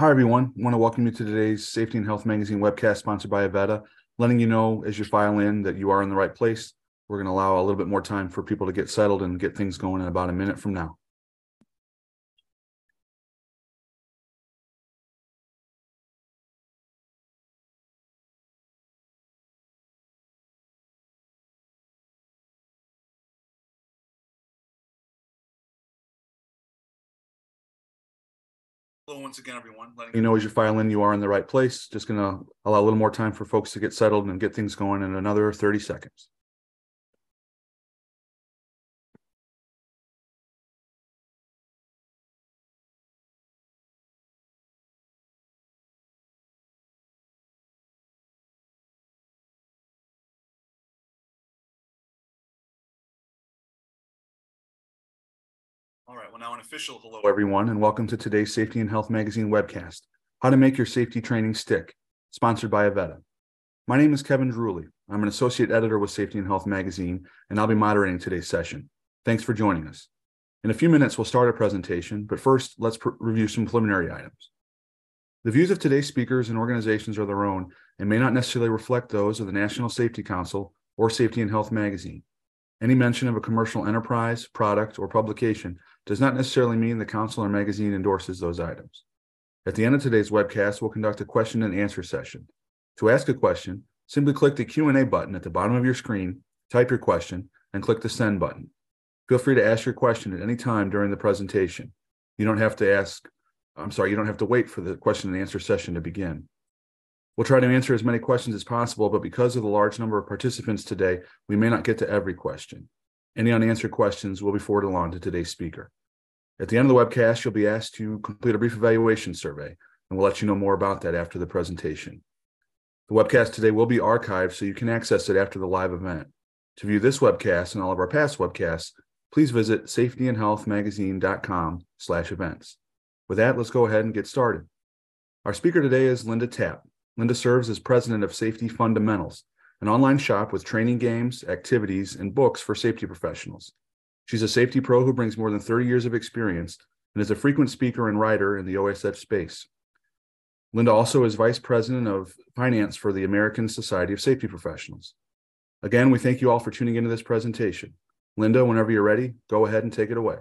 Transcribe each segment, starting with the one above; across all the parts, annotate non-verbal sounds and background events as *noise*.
Hi, everyone. I want to welcome you to today's Safety and Health Magazine webcast sponsored by Avetta. Letting you know as you file in that you are in the right place. We're going to allow a little bit more time for people to get settled and get things going in about a minute from now. Once again, everyone. Letting you know as you file in, you are in the right place. Just going to allow a little more time for folks to get settled and get things going in another 30 seconds. Official hello, everyone, and welcome to today's Safety and Health Magazine webcast How to Make Your Safety Training Stick, sponsored by Avetta. My name is Kevin Druley. I'm an associate editor with Safety and Health Magazine, and I'll be moderating today's session. Thanks for joining us. In a few minutes, we'll start our presentation, but first, let's pr- review some preliminary items. The views of today's speakers and organizations are their own and may not necessarily reflect those of the National Safety Council or Safety and Health Magazine. Any mention of a commercial enterprise, product, or publication does not necessarily mean the council or magazine endorses those items. At the end of today's webcast, we'll conduct a question and answer session. To ask a question, simply click the Q&A button at the bottom of your screen, type your question, and click the send button. Feel free to ask your question at any time during the presentation. You don't have to ask, I'm sorry, you don't have to wait for the question and answer session to begin. We'll try to answer as many questions as possible, but because of the large number of participants today, we may not get to every question. Any unanswered questions will be forwarded along to today's speaker. At the end of the webcast, you'll be asked to complete a brief evaluation survey, and we'll let you know more about that after the presentation. The webcast today will be archived so you can access it after the live event. To view this webcast and all of our past webcasts, please visit safetyandhealthmagazine.com slash events. With that, let's go ahead and get started. Our speaker today is Linda Tapp. Linda serves as president of Safety Fundamentals, an online shop with training games, activities, and books for safety professionals. She's a safety pro who brings more than 30 years of experience and is a frequent speaker and writer in the OSF space. Linda also is vice president of finance for the American Society of Safety Professionals. Again, we thank you all for tuning into this presentation. Linda, whenever you're ready, go ahead and take it away.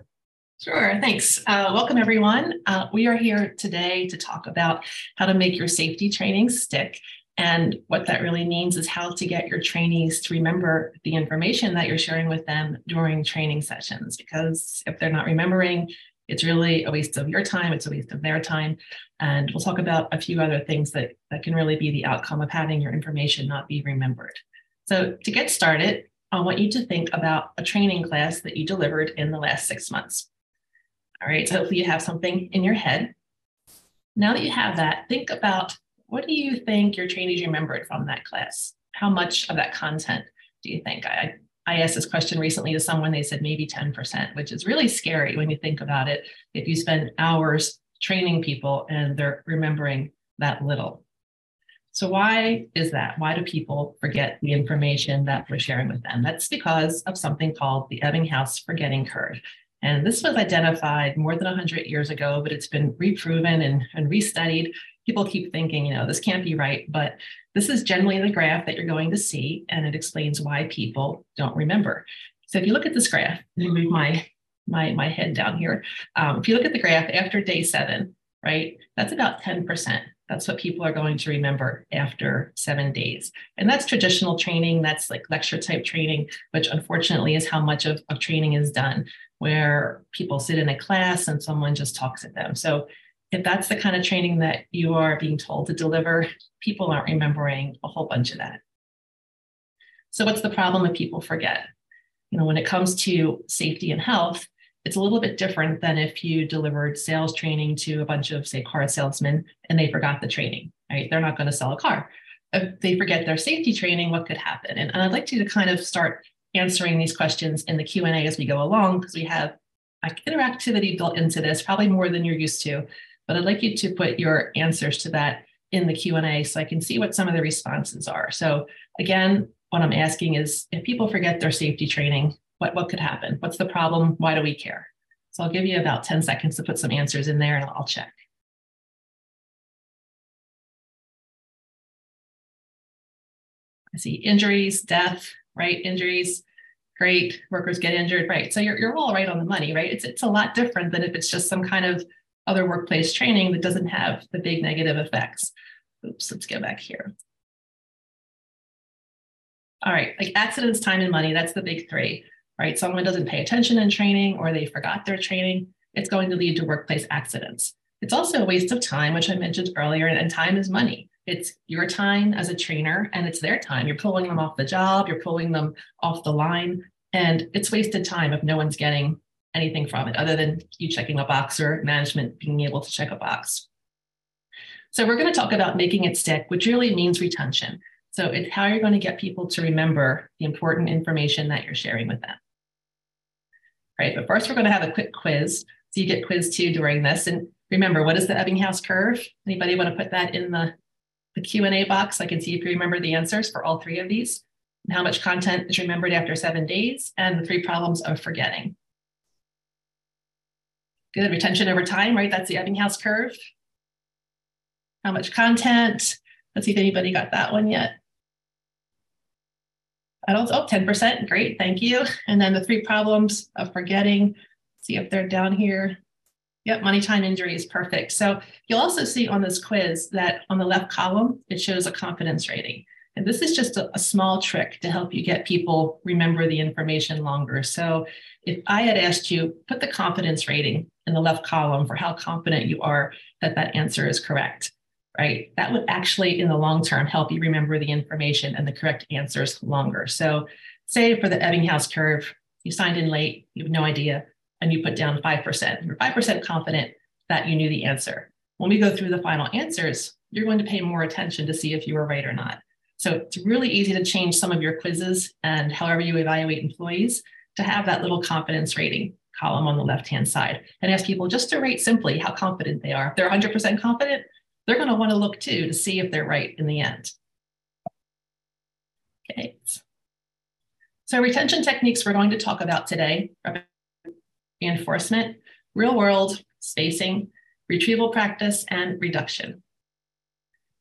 Sure, thanks. Uh, welcome, everyone. Uh, we are here today to talk about how to make your safety training stick. And what that really means is how to get your trainees to remember the information that you're sharing with them during training sessions. Because if they're not remembering, it's really a waste of your time, it's a waste of their time. And we'll talk about a few other things that, that can really be the outcome of having your information not be remembered. So, to get started, I want you to think about a training class that you delivered in the last six months. All right, so hopefully you have something in your head. Now that you have that, think about what do you think your trainees remembered from that class? How much of that content do you think? I, I asked this question recently to someone, they said maybe 10%, which is really scary when you think about it. If you spend hours training people and they're remembering that little. So, why is that? Why do people forget the information that we're sharing with them? That's because of something called the Ebbinghaus forgetting curve. And this was identified more than 100 years ago, but it's been reproven and, and restudied. People keep thinking, you know, this can't be right, but this is generally the graph that you're going to see, and it explains why people don't remember. So if you look at this graph, let me move my, my, my head down here. Um, if you look at the graph after day seven, right, that's about 10%. That's what people are going to remember after seven days. And that's traditional training. That's like lecture type training, which unfortunately is how much of, of training is done where people sit in a class and someone just talks at them. So if that's the kind of training that you are being told to deliver, people aren't remembering a whole bunch of that. So what's the problem if people forget? You know, when it comes to safety and health, it's a little bit different than if you delivered sales training to a bunch of, say, car salesmen and they forgot the training, right? They're not going to sell a car. If they forget their safety training, what could happen? And, and I'd like you to kind of start answering these questions in the Q&A as we go along because we have interactivity built into this, probably more than you're used to. But I'd like you to put your answers to that in the Q&A so I can see what some of the responses are. So again, what I'm asking is if people forget their safety training, what, what could happen? What's the problem? Why do we care? So I'll give you about 10 seconds to put some answers in there and I'll check. I see injuries, death, right? Injuries, great. Workers get injured, right? So you're, you're all right on the money, right? It's, it's a lot different than if it's just some kind of other workplace training that doesn't have the big negative effects. Oops, let's go back here. All right, like accidents, time, and money, that's the big three, right? Someone doesn't pay attention in training or they forgot their training, it's going to lead to workplace accidents. It's also a waste of time, which I mentioned earlier, and time is money. It's your time as a trainer and it's their time. You're pulling them off the job, you're pulling them off the line, and it's wasted time if no one's getting anything from it other than you checking a box or management being able to check a box. So we're going to talk about making it stick, which really means retention. So it's how you're going to get people to remember the important information that you're sharing with them. Right, but first we're going to have a quick quiz. So you get quiz two during this. And remember, what is the Ebbinghaus curve? Anybody want to put that in the, the Q&A box? I can see if you remember the answers for all three of these. And how much content is remembered after seven days and the three problems of forgetting. Good retention over time, right? That's the Ebbinghaus curve. How much content? Let's see if anybody got that one yet. I don't, oh, 10%, great, thank you. And then the three problems of forgetting, see if they're down here. Yep, money, time, injury is perfect. So you'll also see on this quiz that on the left column, it shows a confidence rating. And this is just a, a, small trick to help you get people remember the information longer. So if I had asked you, put the confidence rating in the left column for how confident you are that that answer is correct, right? That would actually, in the long term, help you remember the information and the correct answers longer. So say for the Ebbinghaus curve, you signed in late, you have no idea, and you put down 5%. You're 5% confident that you knew the answer. When we go through the final answers, you're going to pay more attention to see if you were right or not. So it's really easy to change some of your quizzes and however you evaluate employees to have that little confidence rating column on the left-hand side and ask people just to rate simply how confident they are. If they're 100% confident, they're going to want to look too to see if they're right in the end. Okay. So retention techniques we're going to talk about today, reinforcement, real world, spacing, retrieval practice, and reduction.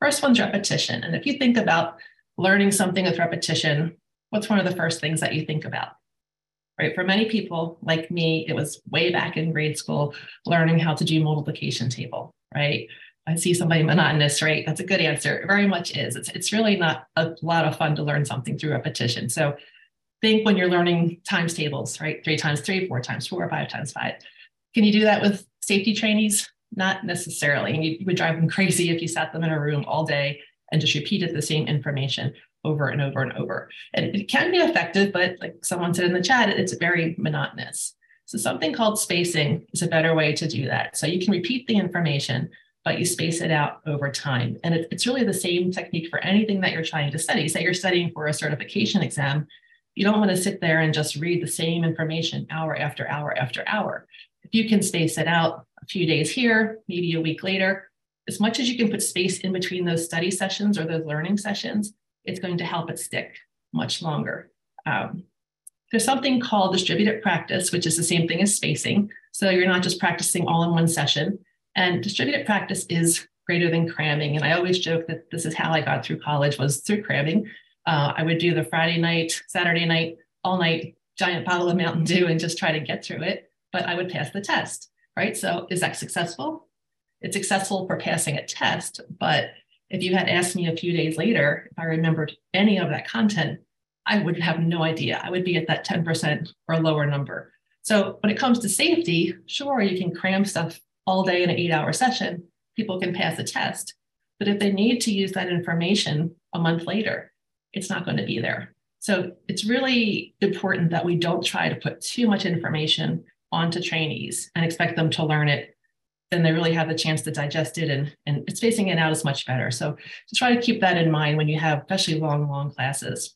First one's repetition. And if you think about learning something with repetition, what's one of the first things that you think about? Right. For many people like me, it was way back in grade school learning how to do multiplication table, right? I see somebody monotonous, right? That's a good answer. It very much is. It's, it's really not a lot of fun to learn something through repetition. So think when you're learning times tables, right? Three times three, four times four, five times five. Can you do that with safety trainees? Not necessarily. You would drive them crazy if you sat them in a room all day and just repeated the same information over and over and over. And it can be effective, but like someone said in the chat, it's very monotonous. So something called spacing is a better way to do that. So you can repeat the information, but you space it out over time. And it, it's really the same technique for anything that you're trying to study. Say you're studying for a certification exam, you don't want to sit there and just read the same information hour after hour after hour. If you can space it out a few days here, maybe a week later, as much as you can put space in between those study sessions or those learning sessions, it's going to help it stick much longer. Um, there's something called distributed practice, which is the same thing as spacing. So you're not just practicing all in one session. And distributed practice is greater than cramming. And I always joke that this is how I got through college was through cramming. Uh, I would do the Friday night, Saturday night, all night giant bottle of Mountain Dew and just try to get through it. But I would pass the test, right? So is that successful? It's successful for passing a test, but if you had asked me a few days later if I remembered any of that content, I would have no idea. I would be at that 10% or lower number. So when it comes to safety, sure, you can cram stuff all day in an eight hour session. People can pass a test. But if they need to use that information a month later, it's not going to be there. So it's really important that we don't try to put too much information onto trainees and expect them to learn it then they really have the chance to digest it and, and spacing it out is much better. So to try to keep that in mind when you have especially long, long classes.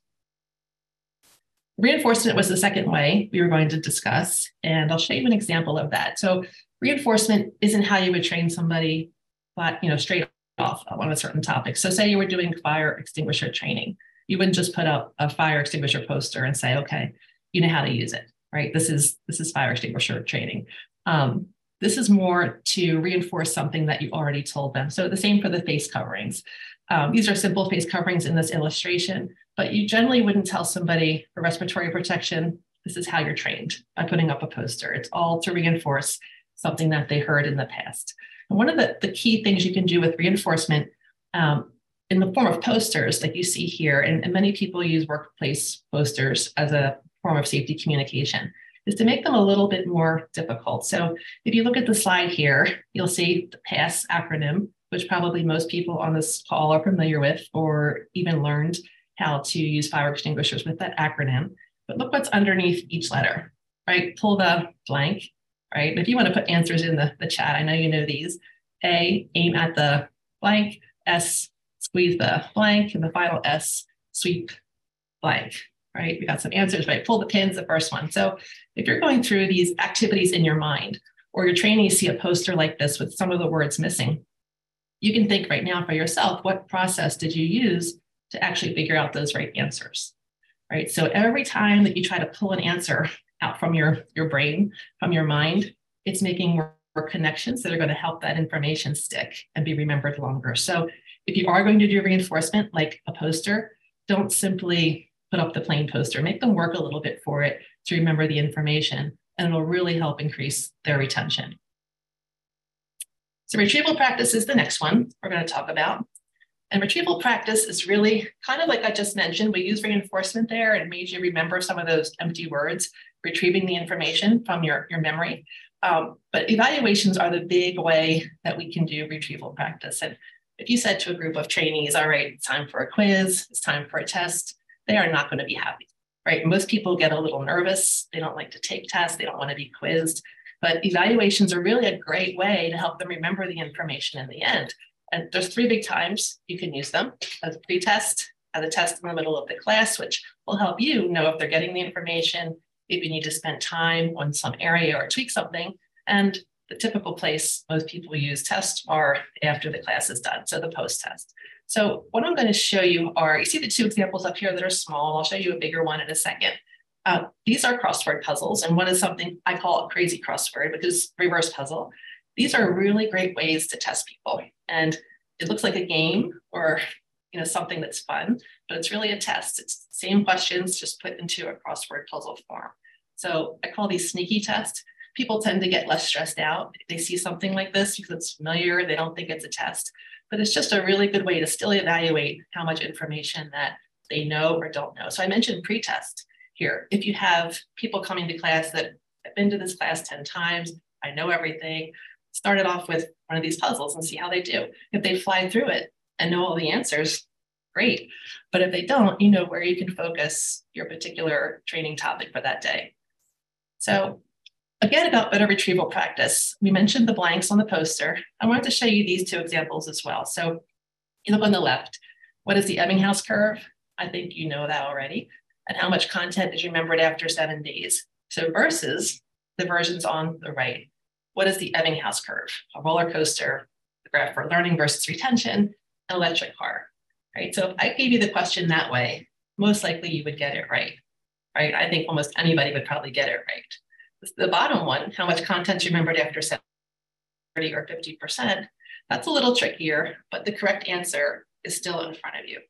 Reinforcement was the second way we were going to discuss, and I'll show you an example of that. So reinforcement isn't how you would train somebody, but you know, straight off on a certain topic. So say you were doing fire extinguisher training, you wouldn't just put up a fire extinguisher poster and say, okay, you know how to use it, right? This is this is fire extinguisher training. Um, this is more to reinforce something that you already told them. So the same for the face coverings. Um, these are simple face coverings in this illustration, but you generally wouldn't tell somebody for respiratory protection, this is how you're trained by putting up a poster. It's all to reinforce something that they heard in the past. And one of the, the key things you can do with reinforcement um, in the form of posters, like you see here, and, and many people use workplace posters as a form of safety communication, is to make them a little bit more difficult. So if you look at the slide here, you'll see the PASS acronym, which probably most people on this call are familiar with or even learned how to use fire extinguishers with that acronym. But look what's underneath each letter, right? Pull the blank, right? If you want to put answers in the, the chat, I know you know these. A, aim at the blank. S, squeeze the blank. And the final S, sweep blank, right? We got some answers, right? Pull the pins, the first one. So if you're going through these activities in your mind, or your trainees see a poster like this with some of the words missing, you can think right now for yourself, what process did you use to actually figure out those right answers? Right. So every time that you try to pull an answer out from your, your brain, from your mind, it's making more, connections that are going to help that information stick and be remembered longer. So if you are going to do reinforcement like a poster, don't simply put up the plain poster. Make them work a little bit for it to remember the information, and it'll really help increase their retention. So retrieval practice is the next one we're going to talk about. And retrieval practice is really kind of like I just mentioned, we use reinforcement there and made you remember some of those empty words, retrieving the information from your, your memory. Um, but evaluations are the big way that we can do retrieval practice. And if you said to a group of trainees, all right, it's time for a quiz, it's time for a test, they are not going to be happy, right? Most people get a little nervous. They don't like to take tests. They don't want to be quizzed. But evaluations are really a great way to help them remember the information in the end. And there's three big times you can use them as a pre-test, as a test in the middle of the class, which will help you know if they're getting the information, if you need to spend time on some area or tweak something. And the typical place most people use tests are after the class is done, so the post-test. So what I'm going to show you are, you see the two examples up here that are small. I'll show you a bigger one in a second. Uh, these are crossword puzzles, and one is something I call a crazy crossword, which is reverse puzzle. These are really great ways to test people. And it looks like a game or you know something that's fun, but it's really a test. It's same questions, just put into a crossword puzzle form. So I call these sneaky tests. People tend to get less stressed out they see something like this because it's familiar, they don't think it's a test. But it's just a really good way to still evaluate how much information that they know or don't know. So I mentioned pre-test here. If you have people coming to class that have been to this class 10 times, I know everything, start it off with one of these puzzles and see how they do. If they fly through it and know all the answers, great. But if they don't, you know where you can focus your particular training topic for that day. So again, about better retrieval practice, we mentioned the blanks on the poster. I wanted to show you these two examples as well. So you look on the left, what is the Ebbinghaus curve? I think you know that already and how much content is remembered after seven days. So versus the versions on the right. What is the Ebbinghaus curve? A roller coaster, the graph for learning versus retention, an electric car, right? So if I gave you the question that way, most likely you would get it right, right? I think almost anybody would probably get it right. The bottom one, how much content is remembered after 30 or 50%, that's a little trickier, but the correct answer is still in front of you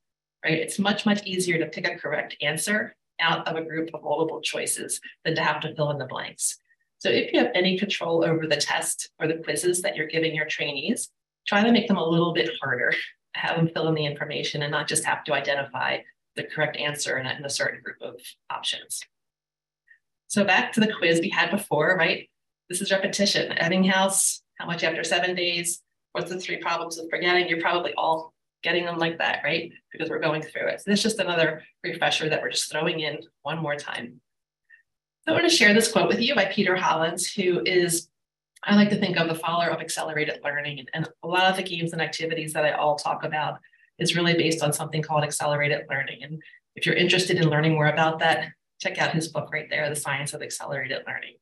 right? It's much, much easier to pick a correct answer out of a group of multiple choices than to have to fill in the blanks. So if you have any control over the test or the quizzes that you're giving your trainees, try to make them a little bit harder, have them fill in the information and not just have to identify the correct answer in a, in a certain group of options. So back to the quiz we had before, right? This is repetition. Ebbinghaus, how much after seven days? What's the three problems of forgetting? You're probably all getting them like that, right? Because we're going through it. So it's just another refresher that we're just throwing in one more time. So I want to share this quote with you by Peter Hollins, who is, I like to think of the father of accelerated learning. And a lot of the games and activities that I all talk about is really based on something called accelerated learning. And if you're interested in learning more about that, check out his book right there, The Science of Accelerated Learning.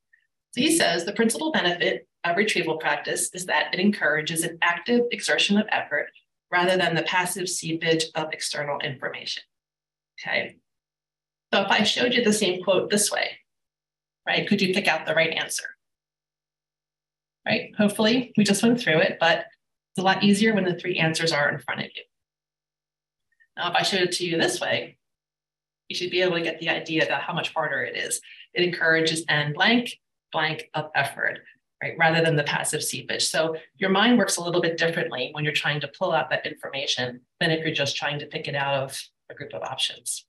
So he says the principal benefit of retrieval practice is that it encourages an active exertion of effort rather than the passive seepage of external information. Okay. So if I showed you the same quote this way, right, could you pick out the right answer? Right, hopefully we just went through it, but it's a lot easier when the three answers are in front of you. Now, if I showed it to you this way, you should be able to get the idea about how much harder it is. It encourages n blank, blank of effort, right? Rather than the passive seepage. So your mind works a little bit differently when you're trying to pull out that information than if you're just trying to pick it out of a group of options.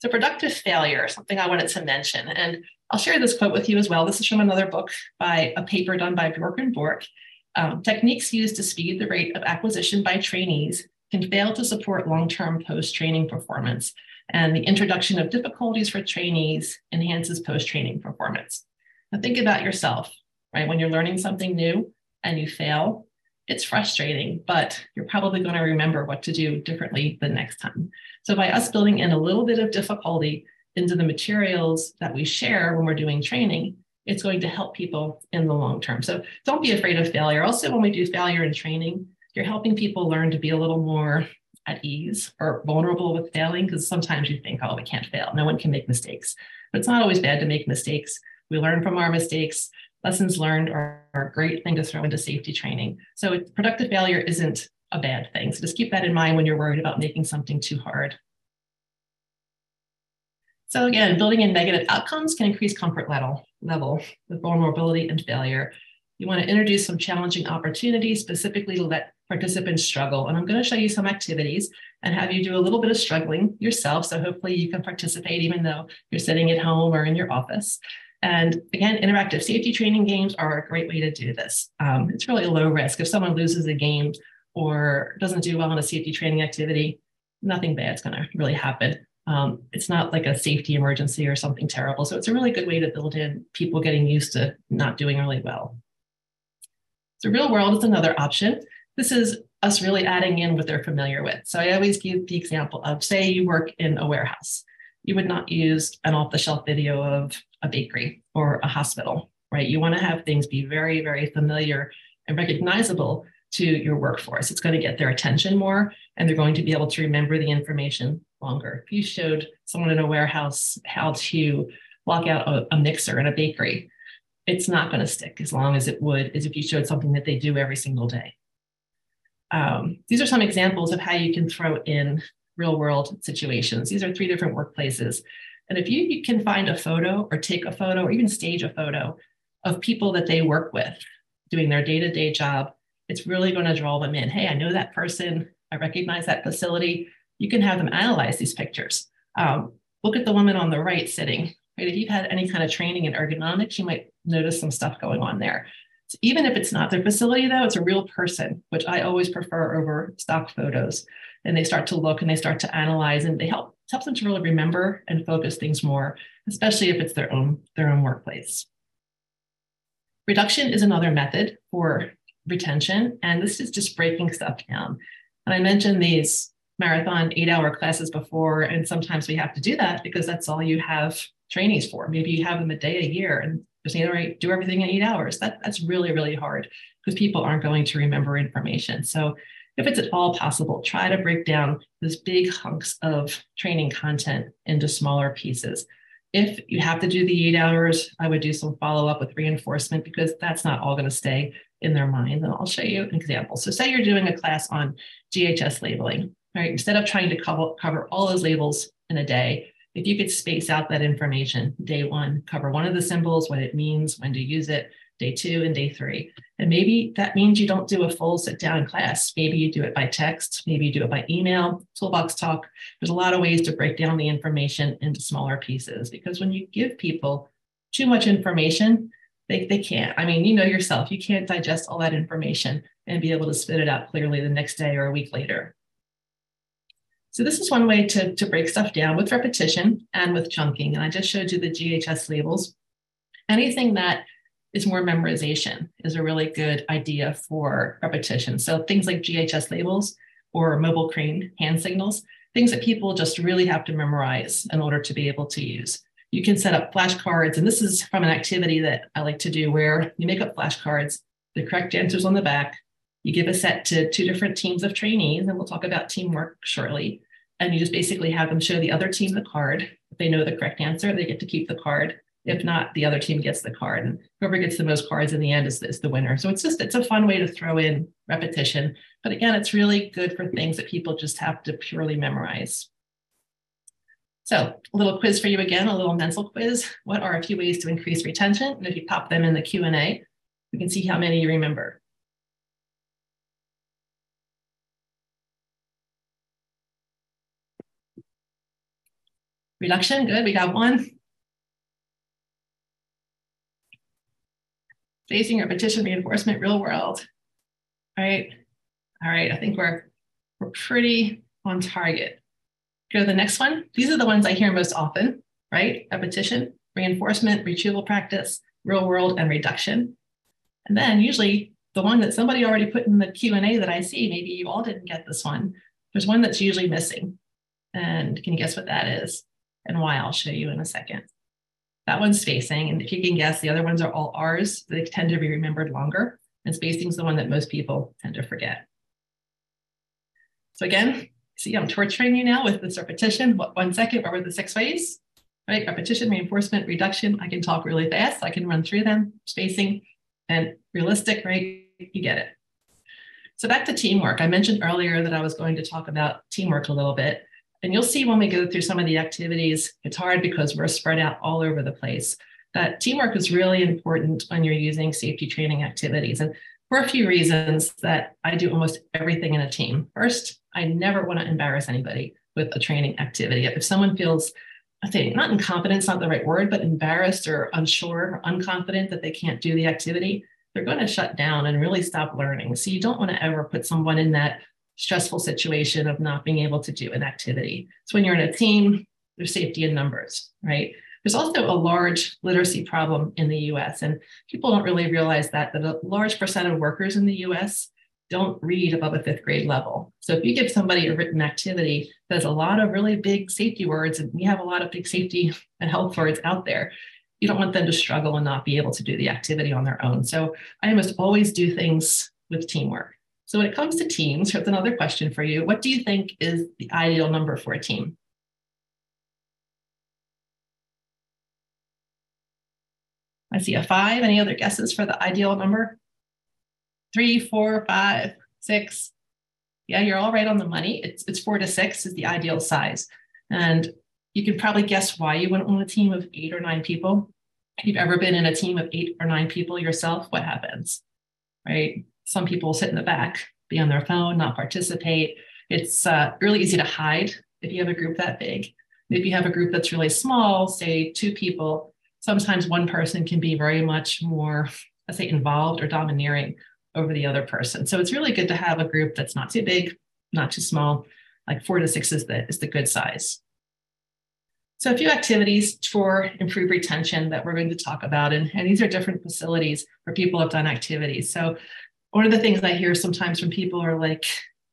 So productive failure, something I wanted to mention, and I'll share this quote with you as well. This is from another book by a paper done by Bjork and Bjork. Um, techniques used to speed the rate of acquisition by trainees can fail to support long-term post-training performance. And the introduction of difficulties for trainees enhances post-training performance. Now think about yourself, right? When you're learning something new and you fail, it's frustrating, but you're probably going to remember what to do differently the next time. So by us building in a little bit of difficulty into the materials that we share when we're doing training, it's going to help people in the long term. So don't be afraid of failure. Also, when we do failure in training, you're helping people learn to be a little more at ease or vulnerable with failing because sometimes you think, oh, we can't fail. No one can make mistakes. But it's not always bad to make mistakes. We learn from our mistakes. Lessons learned are, are a great thing to throw into safety training. So productive failure isn't a bad thing. So just keep that in mind when you're worried about making something too hard. So again, building in negative outcomes can increase comfort level, level with vulnerability and failure. You want to introduce some challenging opportunities, specifically to let participants struggle. And I'm going to show you some activities and have you do a little bit of struggling yourself. So hopefully you can participate even though you're sitting at home or in your office. And again, interactive safety training games are a great way to do this. Um, it's really low risk. If someone loses a game or doesn't do well in a safety training activity, nothing bad's going to really happen. Um, it's not like a safety emergency or something terrible. So it's a really good way to build in people getting used to not doing really well. So real world is another option. This is us really adding in what they're familiar with. So I always give the example of say you work in a warehouse. You would not use an off the shelf video of a bakery or a hospital, right? You want to have things be very, very familiar and recognizable to your workforce. It's going to get their attention more and they're going to be able to remember the information longer. If you showed someone in a warehouse how to walk out a, a mixer in a bakery, it's not going to stick as long as it would as if you showed something that they do every single day. Um, these are some examples of how you can throw in real world situations. These are three different workplaces. And if you, you can find a photo or take a photo or even stage a photo of people that they work with doing their day to day job, it's really going to draw them in. Hey, I know that person. I recognize that facility. You can have them analyze these pictures. Um, look at the woman on the right sitting. Right? If you've had any kind of training in ergonomics, you might notice some stuff going on there. So even if it's not their facility, though, it's a real person, which I always prefer over stock photos. And they start to look and they start to analyze, and they help helps them to really remember and focus things more, especially if it's their own their own workplace. Reduction is another method for retention, and this is just breaking stuff down. And I mentioned these marathon eight hour classes before, and sometimes we have to do that because that's all you have trainees for. Maybe you have them a day a year, and do everything in eight hours. That, that's really, really hard because people aren't going to remember information. So if it's at all possible, try to break down those big hunks of training content into smaller pieces. If you have to do the eight hours, I would do some follow up with reinforcement because that's not all going to stay in their mind. And I'll show you an example. So, say you're doing a class on GHS labeling, right? Instead of trying to cover, cover all those labels in a day, if you could space out that information, day one, cover one of the symbols, what it means, when to use it, day two and day three. And maybe that means you don't do a full sit down class. Maybe you do it by text, maybe you do it by email, toolbox talk. There's a lot of ways to break down the information into smaller pieces because when you give people too much information, they, they can't. I mean, you know yourself, you can't digest all that information and be able to spit it out clearly the next day or a week later. So this is one way to, to break stuff down with repetition and with chunking. And I just showed you the GHS labels. Anything that is more memorization is a really good idea for repetition. So things like GHS labels or mobile crane hand signals, things that people just really have to memorize in order to be able to use. You can set up flashcards, and this is from an activity that I like to do where you make up flashcards, the correct answers on the back, you give a set to two different teams of trainees, and we'll talk about teamwork shortly. And you just basically have them show the other team the card. If they know the correct answer, they get to keep the card. If not, the other team gets the card. And whoever gets the most cards in the end is, is the winner. So it's just, it's a fun way to throw in repetition. But again, it's really good for things that people just have to purely memorize. So a little quiz for you again, a little mental quiz. What are a few ways to increase retention? And if you pop them in the Q&A, we can see how many you remember. Reduction, good, we got one. Spacing, repetition, reinforcement, real world. All right, all right, I think we're, we're pretty on target. Go to the next one. These are the ones I hear most often, right? Repetition, reinforcement, retrieval practice, real world, and reduction. And then usually the one that somebody already put in the Q&A that I see, maybe you all didn't get this one. There's one that's usually missing. And can you guess what that is and why? I'll show you in a second. That one's spacing. And if you can guess, the other ones are all R's. They tend to be remembered longer. And spacing is the one that most people tend to forget. So again, see, I'm torturing you now with this repetition. What, one second, what were the six ways? Right, repetition, reinforcement, reduction. I can talk really fast. I can run through them, spacing, and realistic, right? You get it. So back to teamwork. I mentioned earlier that I was going to talk about teamwork a little bit. And you'll see when we go through some of the activities, it's hard because we're spread out all over the place. That teamwork is really important when you're using safety training activities. And for a few reasons that I do almost everything in a team. First, I never want to embarrass anybody with a training activity. If someone feels, I think not incompetent, not the right word, but embarrassed or unsure or unconfident that they can't do the activity, they're going to shut down and really stop learning. So you don't want to ever put someone in that stressful situation of not being able to do an activity. So when you're in a team, there's safety in numbers, right? There's also a large literacy problem in the US, and people don't really realize that, that a large percent of workers in the US don't read above a fifth grade level. So if you give somebody a written activity that has a lot of really big safety words, and we have a lot of big safety and health words out there, you don't want them to struggle and not be able to do the activity on their own. So I must always do things with teamwork. So when it comes to teams, here's another question for you. What do you think is the ideal number for a team? I see a five. Any other guesses for the ideal number? Three, four, five, six. Yeah, you're all right on the money. It's, it's four to six is the ideal size. And you can probably guess why you wouldn't want a team of eight or nine people. If you've ever been in a team of eight or nine people yourself, what happens? Right? Some people sit in the back, be on their phone, not participate. It's uh, really easy to hide if you have a group that big. If you have a group that's really small, say two people, sometimes one person can be very much more, let's say, involved or domineering over the other person. So it's really good to have a group that's not too big, not too small. Like four to six is the, is the good size. So a few activities for improved retention that we're going to talk about. And, and these are different facilities where people have done activities. So one of the things I hear sometimes from people are like,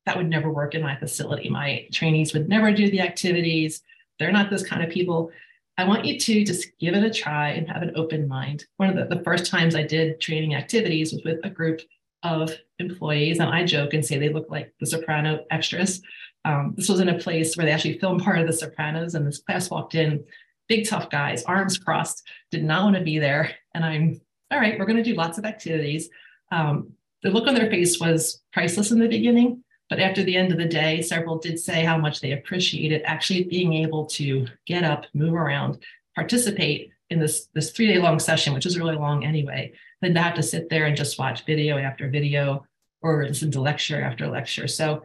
that would never work in my facility. My trainees would never do the activities. They're not those kind of people. I want you to just give it a try and have an open mind. One of the, the first times I did training activities was with a group of employees, and I joke and say they look like the soprano extras. Um, this was in a place where they actually filmed part of the Sopranos, and this class walked in, big tough guys, arms crossed, did not want to be there. And I'm all right. We're going to do lots of activities. Um, the look on their face was priceless in the beginning, but after the end of the day, several did say how much they appreciated actually being able to get up, move around, participate in this, this three day long session, which is really long anyway, than to have to sit there and just watch video after video or listen to lecture after lecture. So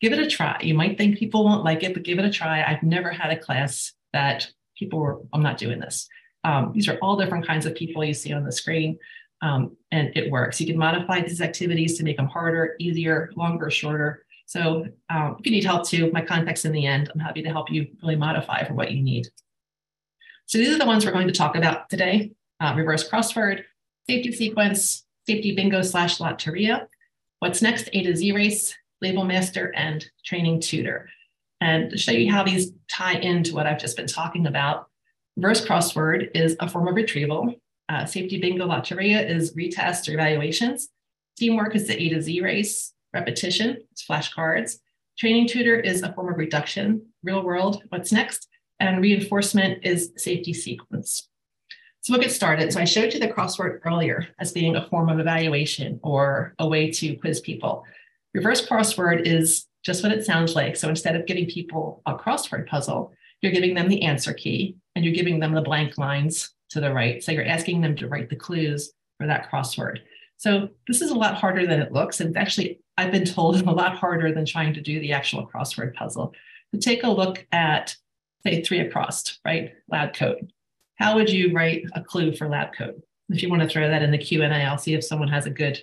give it a try. You might think people won't like it, but give it a try. I've never had a class that people were, I'm not doing this. Um, these are all different kinds of people you see on the screen. Um, and it works. You can modify these activities to make them harder, easier, longer, shorter. So um, if you need help too, my contact's in the end. I'm happy to help you really modify for what you need. So these are the ones we're going to talk about today. Uh, reverse crossword, safety sequence, safety bingo slash lotería. What's next, A to Z race, label master, and training tutor. And to show you how these tie into what I've just been talking about, reverse crossword is a form of retrieval. Uh, safety bingo lotería is retest or evaluations. Teamwork is the A to Z race. Repetition is flashcards. Training tutor is a form of reduction. Real world, what's next? And reinforcement is safety sequence. So we'll get started. So I showed you the crossword earlier as being a form of evaluation or a way to quiz people. Reverse crossword is just what it sounds like. So instead of giving people a crossword puzzle, you're giving them the answer key and you're giving them the blank lines to the right. So you're asking them to write the clues for that crossword. So this is a lot harder than it looks. And actually, I've been told *laughs* a lot harder than trying to do the actual crossword puzzle. To take a look at, say, three across, right? Lab coat. How would you write a clue for lab coat? If you want to throw that in the Q&A, I'll see if someone has a good,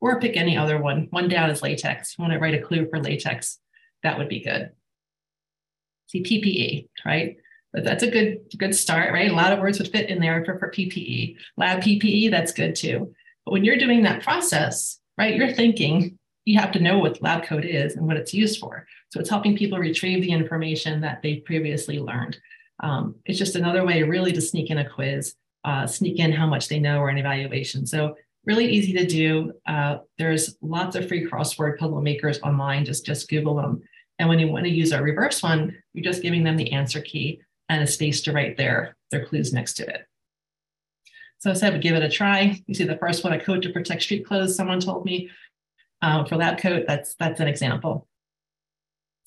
or pick any other one. One down is latex. If you want to write a clue for latex, that would be good. See, PPE, right? But that's a good, good start, right? A lot of words would fit in there for, for PPE. Lab PPE, that's good too. But when you're doing that process, right, you're thinking you have to know what lab coat is and what it's used for. So it's helping people retrieve the information that they previously learned. Um, it's just another way really to sneak in a quiz, uh, sneak in how much they know or an evaluation. So really easy to do. Uh, there's lots of free crossword puzzle makers online. Just just Google them. And when you want to use a reverse one, you're just giving them the answer key and a space to write their, their clues next to it. So I said, we give it a try. You see the first one, a coat to protect street clothes, someone told me. Um, for lab coat, that's, that's an example.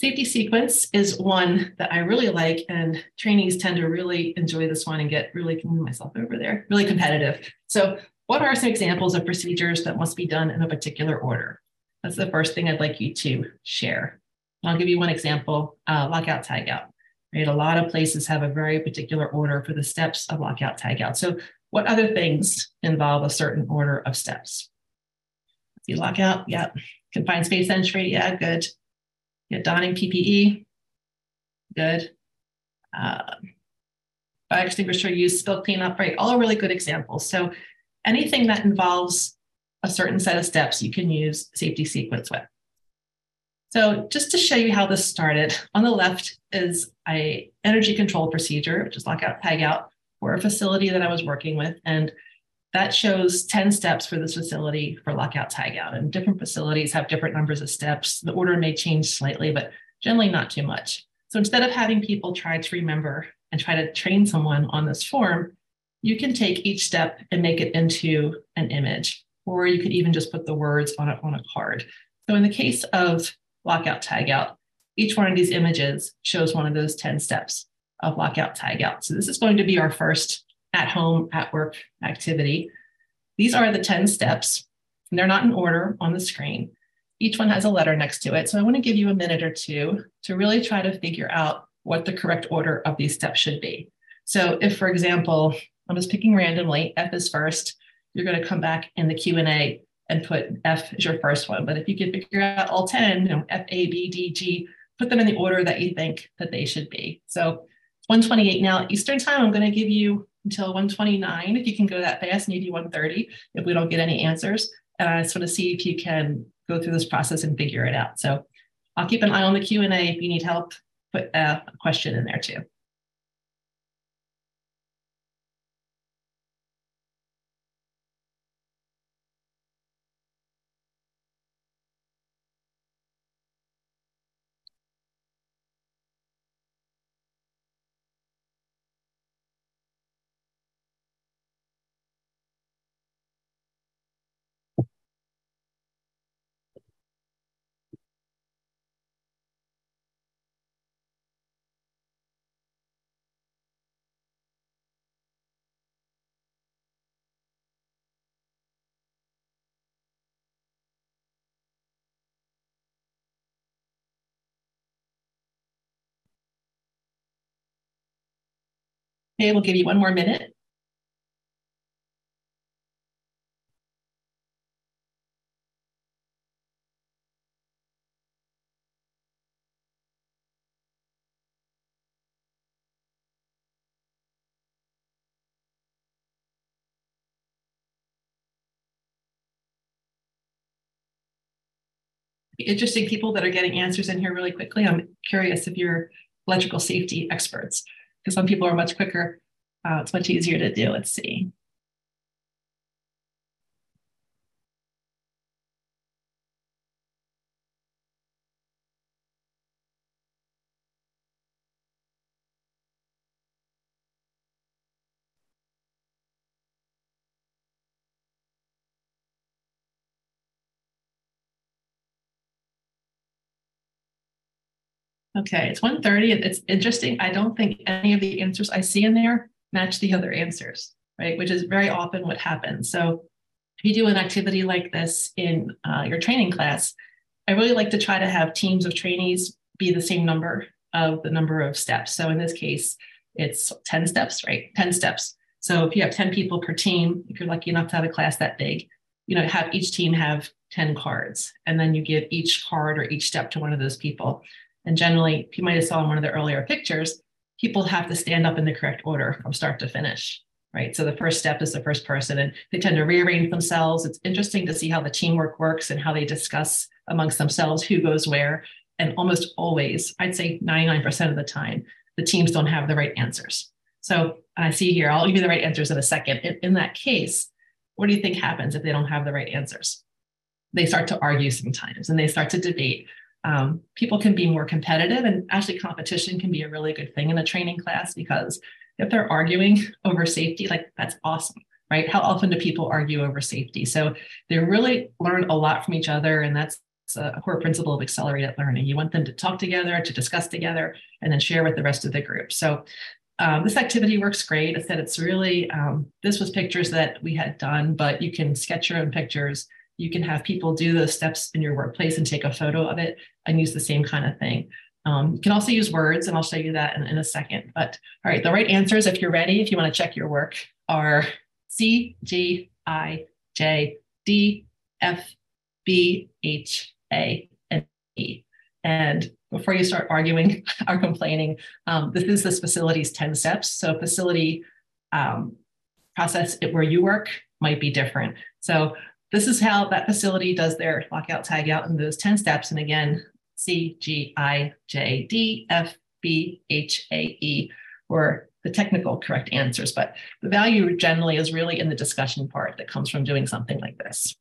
Safety sequence is one that I really like, and trainees tend to really enjoy this one and get really, myself over there, really competitive. So what are some examples of procedures that must be done in a particular order? That's the first thing I'd like you to share. I'll give you one example, uh, lockout, tagout. Right? A lot of places have a very particular order for the steps of lockout, tagout. So what other things involve a certain order of steps? See lockout, yeah. Confined space entry, yeah, good. Yeah, donning PPE, good. Uh, fire extinguisher use, spill cleanup, right? All really good examples. So anything that involves a certain set of steps, you can use safety sequence with. So just to show you how this started, on the left is a energy control procedure, which is lockout, tag out for a facility that I was working with. And that shows 10 steps for this facility for lockout, tag out. And different facilities have different numbers of steps. The order may change slightly, but generally not too much. So instead of having people try to remember and try to train someone on this form, you can take each step and make it into an image, or you could even just put the words on a, on a card. So in the case of lockout, tag out. Each one of these images shows one of those 10 steps of lockout, tag out. So this is going to be our first at home, at work activity. These are the 10 steps. And they're not in order on the screen. Each one has a letter next to it. So I want to give you a minute or two to really try to figure out what the correct order of these steps should be. So if, for example, I'm just picking randomly, F is first, you're going to come back in the Q&A and put F as your first one. But if you can figure out all 10, you know, F, A, B, D, G, put them in the order that you think that they should be. So 128 now Eastern time, I'm going to give you until 129. If you can go that fast, maybe 130 if we don't get any answers. And I just want to see if you can go through this process and figure it out. So I'll keep an eye on the Q&A. If you need help, put a question in there too. Okay, we'll give you one more minute. interesting people that are getting answers in here really quickly. I'm curious if you're electrical safety experts because some people are much quicker. Uh, it's much easier to do. Let's see. Okay, it's 1.30. It's interesting. I don't think any of the answers I see in there match the other answers, right? Which is very often what happens. So if you do an activity like this in uh, your training class, I really like to try to have teams of trainees be the same number of the number of steps. So in this case, it's 10 steps, right? 10 steps. So if you have 10 people per team, if you're lucky enough to have a class that big, you know, have each team have 10 cards. And then you give each card or each step to one of those people. And generally, you might have saw in one of the earlier pictures, people have to stand up in the correct order from start to finish, right? So the first step is the first person, and they tend to rearrange themselves. It's interesting to see how the teamwork works and how they discuss amongst themselves who goes where. And almost always, I'd say 99% of the time, the teams don't have the right answers. So I see here, I'll give you the right answers in a second. In, in that case, what do you think happens if they don't have the right answers? They start to argue sometimes and they start to debate um, people can be more competitive and actually competition can be a really good thing in a training class because if they're arguing *laughs* over safety like that's awesome right? How often do people argue over safety? So they really learn a lot from each other and that's a core principle of accelerated learning. You want them to talk together to discuss together and then share with the rest of the group. So um, this activity works great. I said it's really, um, this was pictures that we had done, but you can sketch your own pictures you can have people do those steps in your workplace and take a photo of it and use the same kind of thing. Um, you can also use words, and I'll show you that in, in, a second. But all right, the right answers, if you're ready, if you want to check your work, are C, G, I, J, D, F, B, H, A, and E. And before you start arguing *laughs* or complaining, um, this is this facility's 10 steps. So facility um, process where you work might be different. So this is how that facility does their lockout, tagout in those 10 steps. And again, C, G, I, J, D, F, B, H, A, E were the technical correct answers. But the value generally is really in the discussion part that comes from doing something like this.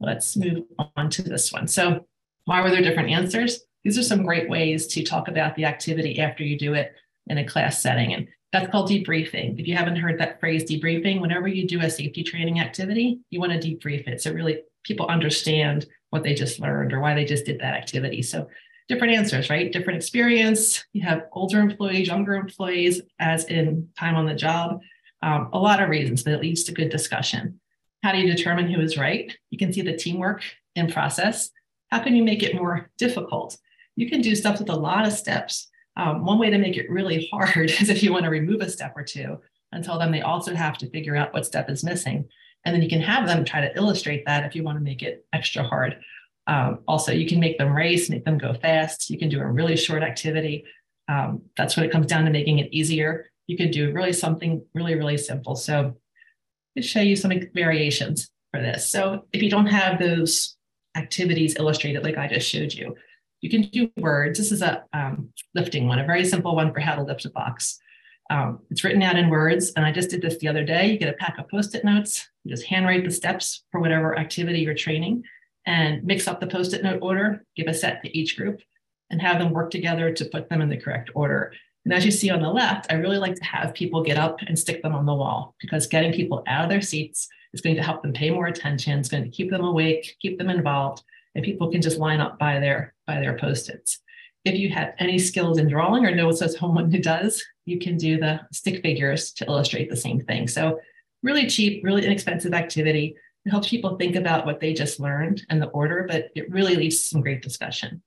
Let's move on to this one. So why were there different answers? These are some great ways to talk about the activity after you do it in a class setting. And that's called debriefing. If you haven't heard that phrase debriefing, whenever you do a safety training activity, you want to debrief it. So really people understand what they just learned or why they just did that activity. So different answers, right? Different experience. You have older employees, younger employees, as in time on the job. Um, a lot of reasons, but it leads to good discussion. How do you determine who is right? You can see the teamwork in process. How can you make it more difficult? You can do stuff with a lot of steps um, one way to make it really hard *laughs* is if you want to remove a step or two and tell them they also have to figure out what step is missing. And then you can have them try to illustrate that if you want to make it extra hard. Um, also, you can make them race, make them go fast. You can do a really short activity. Um, that's when it comes down to making it easier. You can do really something really, really simple. So I'll show you some variations for this. So if you don't have those activities illustrated like I just showed you, you can do words. This is a um, lifting one, a very simple one for how to lift a box. Um, it's written out in words, and I just did this the other day. You get a pack of post-it notes. You just handwrite the steps for whatever activity you're training, and mix up the post-it note order. Give a set to each group, and have them work together to put them in the correct order. And as you see on the left, I really like to have people get up and stick them on the wall because getting people out of their seats is going to help them pay more attention. It's going to keep them awake, keep them involved, and people can just line up by their by their post-its. If you have any skills in drawing or know someone who does, you can do the stick figures to illustrate the same thing. So really cheap, really inexpensive activity. It helps people think about what they just learned and the order, but it really leads to some great discussion.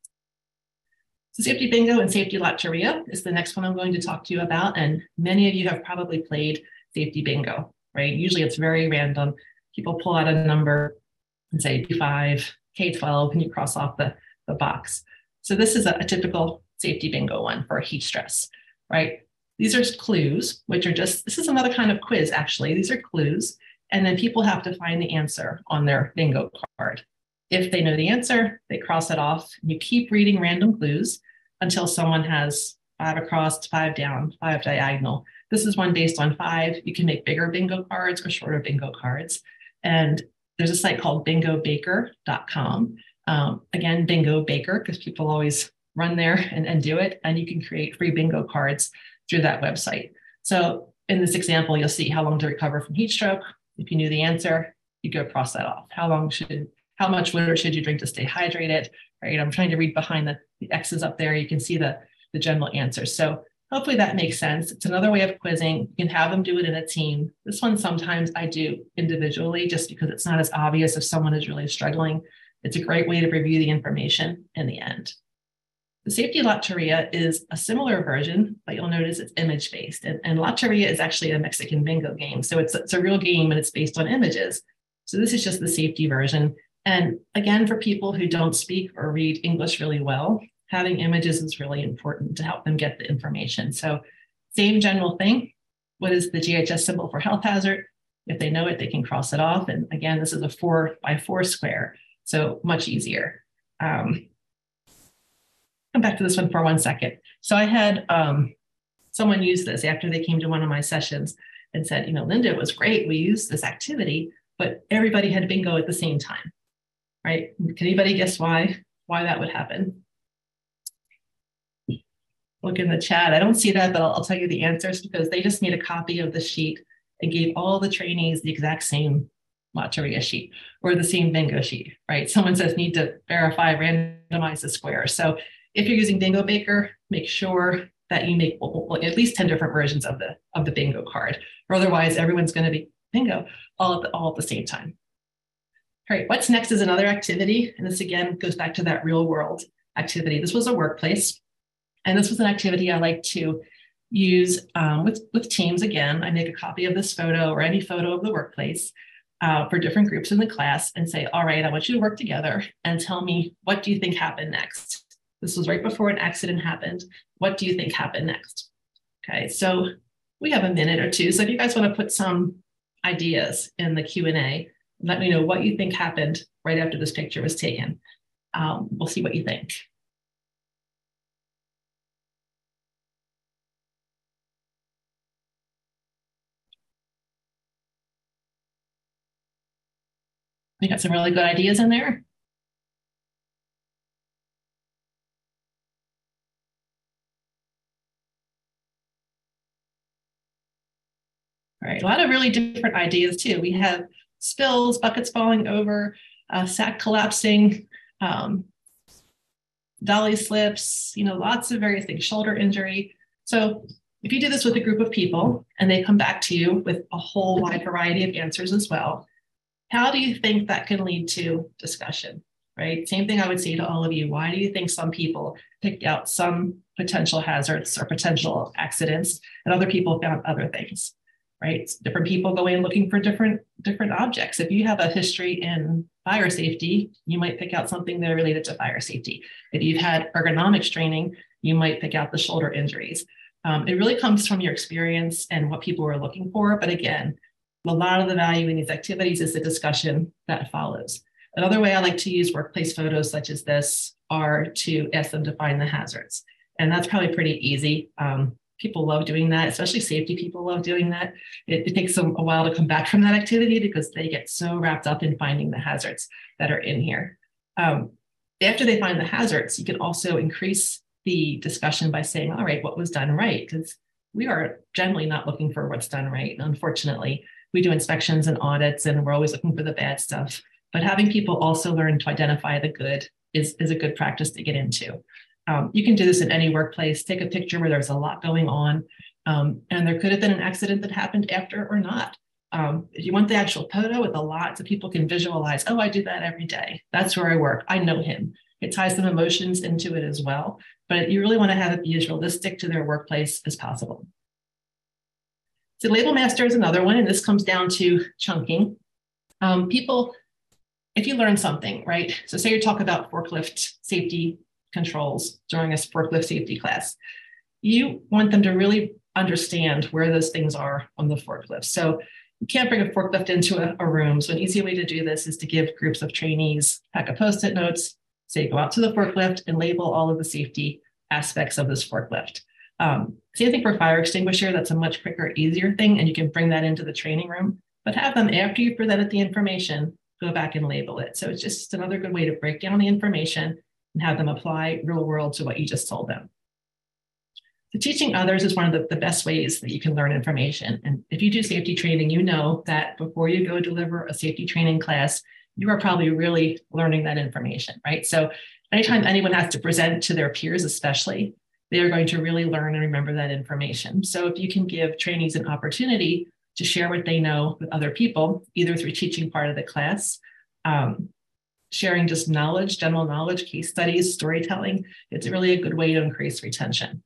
So safety bingo and safety lotería is the next one I'm going to talk to you about. And many of you have probably played safety bingo, right? Usually it's very random. People pull out a number and say P5, K12, and you cross off the, the box. So this is a, a typical safety bingo one for heat stress, right? These are clues, which are just, this is another kind of quiz, actually. These are clues. And then people have to find the answer on their bingo card. If they know the answer, they cross it off. You keep reading random clues until someone has five across, five down, five diagonal. This is one based on five. You can make bigger bingo cards or shorter bingo cards. And there's a site called bingobaker.com. Um, again, bingo baker, because people always run there and, and do it. And you can create free bingo cards through that website. So in this example, you'll see how long to recover from heat stroke. If you knew the answer, you go cross that off. How long should, how much water should you drink to stay hydrated? Right. I'm trying to read behind the, the X's up there. You can see the, the general answers. So hopefully that makes sense. It's another way of quizzing. You can have them do it in a team. This one sometimes I do individually just because it's not as obvious if someone is really struggling. It's a great way to review the information in the end. The safety Lotería is a similar version, but you'll notice it's image based. And, and Lotería is actually a Mexican bingo game. So it's, it's a real game and it's based on images. So this is just the safety version. And again, for people who don't speak or read English really well, having images is really important to help them get the information. So same general thing. What is the GHS symbol for health hazard? If they know it, they can cross it off. And again, this is a four by four square, so much easier. Um, come back to this one for one second. So I had um, someone use this after they came to one of my sessions and said, you know, Linda, it was great. We used this activity, but everybody had bingo at the same time, right? Can anybody guess why why that would happen? Look in the chat. I don't see that, but I'll, I'll tell you the answers because they just made a copy of the sheet and gave all the trainees the exact same Lotería sheet or the same bingo sheet, right? Someone says need to verify, randomize the square. So if you're using Bingo Baker, make sure that you make at least 10 different versions of the of the bingo card, or otherwise everyone's going to be bingo all at the, all at the same time. All right, what's next is another activity. And this again goes back to that real world activity. This was a workplace. And this was an activity I like to use um, with, with teams. Again, I make a copy of this photo or any photo of the workplace uh, for different groups in the class and say, all right, I want you to work together and tell me what do you think happened next? This was right before an accident happened. What do you think happened next? Okay, so we have a minute or two. So if you guys want to put some ideas in the Q&A, let me know what you think happened right after this picture was taken. Um, we'll see what you think. We got some really good ideas in there. right? A lot of really different ideas too. We have spills, buckets falling over, uh, sack collapsing, um, dolly slips, you know, lots of various things, shoulder injury. So if you do this with a group of people and they come back to you with a whole wide variety of answers as well, how do you think that can lead to discussion? Right? Same thing I would say to all of you. Why do you think some people picked out some potential hazards or potential accidents and other people found other things? right? Different people go in looking for different different objects. If you have a history in fire safety, you might pick out something that related to fire safety. If you've had ergonomics training, you might pick out the shoulder injuries. Um, it really comes from your experience and what people are looking for. But again, a lot of the value in these activities is the discussion that follows. Another way I like to use workplace photos such as this are to ask them to find the hazards. And that's probably pretty easy. Um, people love doing that, especially safety people love doing that. It, it takes a while to come back from that activity because they get so wrapped up in finding the hazards that are in here. Um, after they find the hazards, you can also increase the discussion by saying, all right, what was done right? Because we are generally not looking for what's done right. Unfortunately, we do inspections and audits and we're always looking for the bad stuff. But having people also learn to identify the good is, is a good practice to get into. Um, you can do this in any workplace. Take a picture where there's a lot going on, um, and there could have been an accident that happened after or not. Um, if you want the actual photo with a lot so people can visualize, oh, I do that every day. That's where I work. I know him. It ties some emotions into it as well. But you really want to have it be as realistic to their workplace as possible. So label master is another one, and this comes down to chunking. Um, people, if you learn something, right? So say you talk about forklift safety controls during a forklift safety class. You want them to really understand where those things are on the forklift. So you can't bring a forklift into a, a room. So an easy way to do this is to give groups of trainees pack a post-it notes, say go out to the forklift and label all of the safety aspects of this forklift. Um, same thing for fire extinguisher. That's a much quicker, easier thing, and you can bring that into the training room. But have them after you presented the information, go back and label it. So it's just another good way to break down the information and have them apply real world to what you just told them. So teaching others is one of the, the best ways that you can learn information. And if you do safety training, you know that before you go deliver a safety training class, you are probably really learning that information, right? So anytime anyone has to present to their peers, especially, they are going to really learn and remember that information. So if you can give trainees an opportunity to share what they know with other people, either through teaching part of the class, um, sharing just knowledge, general knowledge, case studies, storytelling, it's really a good way to increase retention.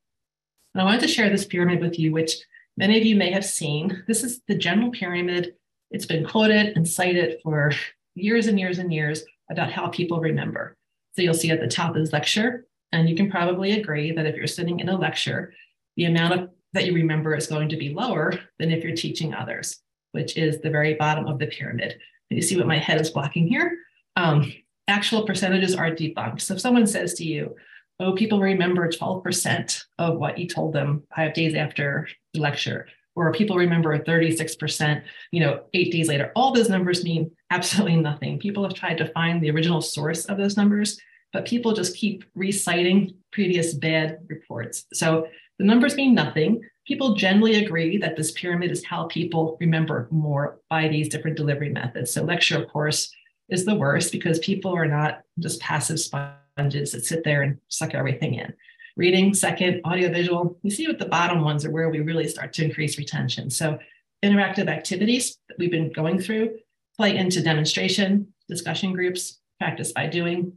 And I wanted to share this pyramid with you, which many of you may have seen. This is the general pyramid. It's been quoted and cited for years and years and years about how people remember. So you'll see at the top is lecture, and you can probably agree that if you're sitting in a lecture, the amount of that you remember is going to be lower than if you're teaching others, which is the very bottom of the pyramid. And you see what my head is blocking here? Um, actual percentages are debunked. So if someone says to you, oh, people remember 12% of what you told them five days after the lecture, or people remember 36%, you know, eight days later. All those numbers mean absolutely nothing. People have tried to find the original source of those numbers, but people just keep reciting previous bad reports. So the numbers mean nothing. People generally agree that this pyramid is how people remember more by these different delivery methods. So lecture, of course, is the worst because people are not just passive sponges that sit there and suck everything in. Reading, second, audiovisual. You see what the bottom ones are where we really start to increase retention. So interactive activities that we've been going through play into demonstration, discussion groups, practice by doing,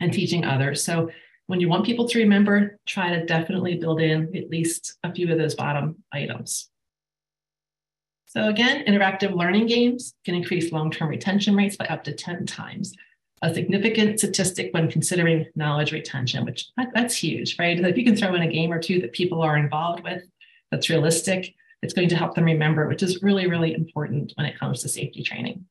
and teaching others. So when you want people to remember, try to definitely build in at least a few of those bottom items. So again, interactive learning games can increase long-term retention rates by up to 10 times a significant statistic when considering knowledge retention, which that's huge, right? If you can throw in a game or two that people are involved with, that's realistic, it's going to help them remember, which is really, really important when it comes to safety training.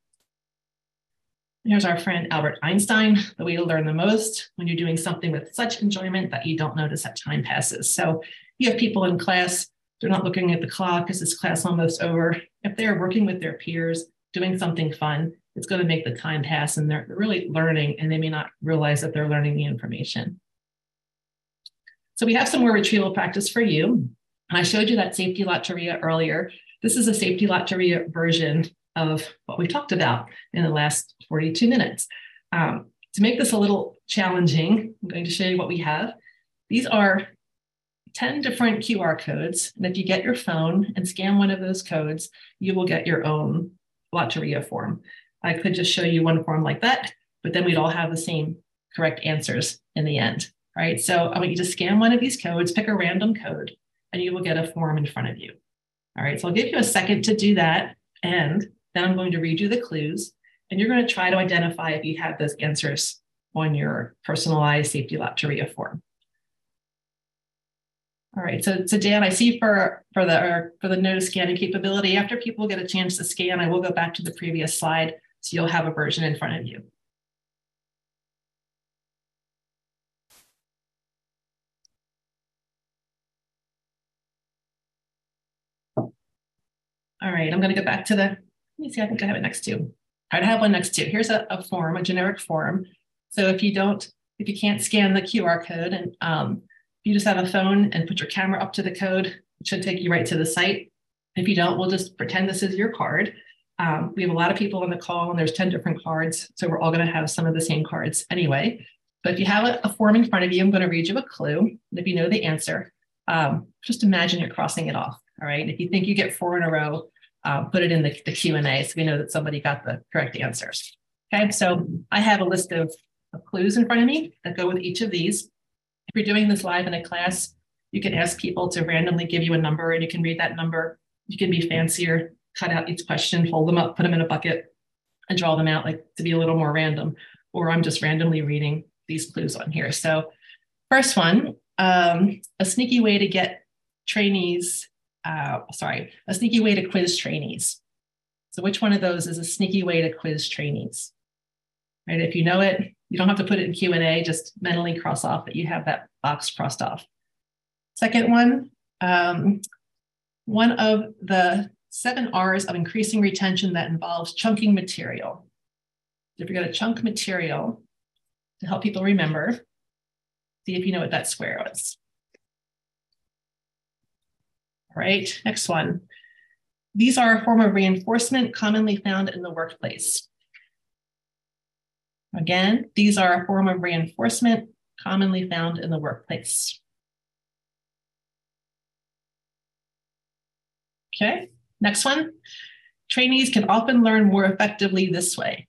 Here's our friend Albert Einstein, the way to learn the most when you're doing something with such enjoyment that you don't notice that time passes. So you have people in class, they're not looking at the clock, is this class almost over? If they're working with their peers, doing something fun, it's going to make the time pass and they're really learning and they may not realize that they're learning the information. So we have some more retrieval practice for you. And I showed you that safety lotería earlier. This is a safety lotería version of what we talked about in the last 42 minutes. Um, to make this a little challenging, I'm going to show you what we have. These are 10 different QR codes. And if you get your phone and scan one of those codes, you will get your own lotería form. I could just show you one form like that, but then we'd all have the same correct answers in the end, right? So I want you to scan one of these codes, pick a random code, and you will get a form in front of you. All right, so I'll give you a second to do that. And then I'm going to read you the clues, and you're going to try to identify if you have those answers on your personalized safety lotería form. All right, so, so Dan, I see for, for the for the no scanning capability, after people get a chance to scan, I will go back to the previous slide so you'll have a version in front of you. All right, I'm going to go back to the, me see, I think I have it next to. I have one next to. Here's a, a form, a generic form. So if you don't, if you can't scan the QR code and um, you just have a phone and put your camera up to the code, it should take you right to the site. If you don't, we'll just pretend this is your card um, we have a lot of people on the call and there's 10 different cards. So we're all going to have some of the same cards anyway. But if you have a, a, form in front of you, I'm going to read you a clue. And if you know the answer, um, just imagine you're crossing it off. All right. If you think you get four in a row, uh, put it in the, the Q&A so we know that somebody got the correct answers. Okay. So I have a list of, of clues in front of me that go with each of these. If you're doing this live in a class, you can ask people to randomly give you a number and you can read that number. You can be fancier cut out each question, hold them up, put them in a bucket, and draw them out like to be a little more random. Or I'm just randomly reading these clues on here. So, first one, um, a sneaky way to get trainees, uh, sorry, a sneaky way to quiz trainees. So, which one of those is a sneaky way to quiz trainees? Right? If you know it, you don't have to put it in Q and A. Just mentally cross off that you have that box crossed off. Second one, um, one of the seven R's of increasing retention that involves chunking material. If you're going to chunk material to help people remember, see if you know what that square is right? Next one. These are a form of reinforcement commonly found in the workplace. Again, these are a form of reinforcement commonly found in the workplace. Okay, next one. Trainees can often learn more effectively this way.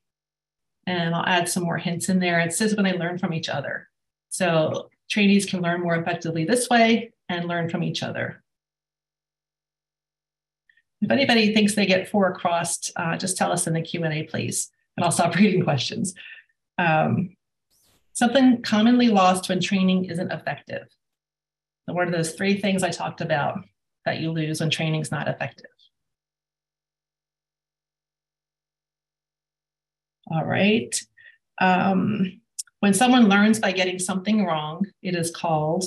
And I'll add some more hints in there. It says when they learn from each other. So trainees can learn more effectively this way and learn from each other. If anybody thinks they get four across, uh, just tell us in the Q&A, please, and I'll stop *laughs* reading questions. Um, something commonly lost when training isn't effective. So what are those three things I talked about that you lose when training is not effective? All right. Um, when someone learns by getting something wrong, it is called,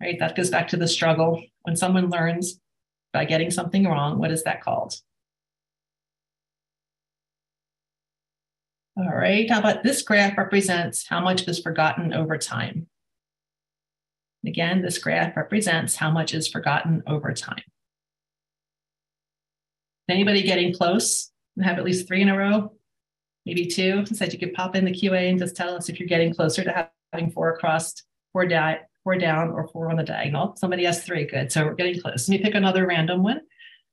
right? That goes back to the struggle. When someone learns by getting something wrong, what is that called? All right, how about this graph represents how much is forgotten over time? Again, this graph represents how much is forgotten over time. Anybody getting close and have at least three in a row? Maybe two? Said you could pop in the QA and just tell us if you're getting closer to having four across, four, di- four down, or four on the diagonal. Somebody has three. Good. So we're getting close. Let me pick another random one.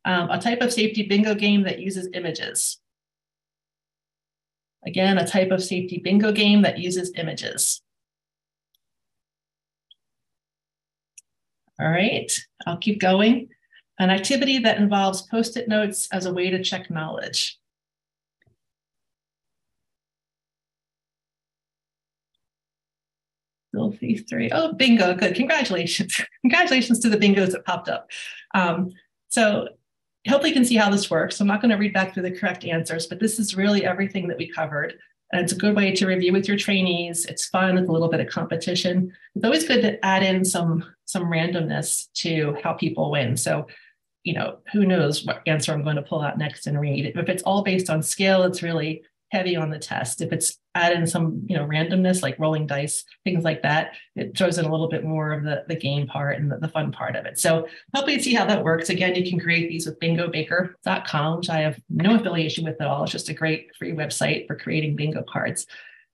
Um, a type of safety bingo game that uses images. Again, a type of safety bingo game that uses images. All right, I'll keep going. An activity that involves post-it notes as a way to check knowledge. Filthy three. Oh, bingo. Good. Congratulations. *laughs* Congratulations to the bingos that popped up. Um, so hopefully you can see how this works. I'm not going to read back through the correct answers, but this is really everything that we covered. And it's a good way to review with your trainees. It's fun with a little bit of competition. It's always good to add in some, some randomness to how people win. So, you know, who knows what answer I'm going to pull out next and read. If it's all based on skill, it's really heavy on the test. If it's add in some, you know, randomness like rolling dice, things like that, it throws in a little bit more of the, the game part and the, the fun part of it. So hopefully you see how that works. Again, you can create these with bingobaker.com, which I have no affiliation with at all. It's just a great free website for creating bingo cards.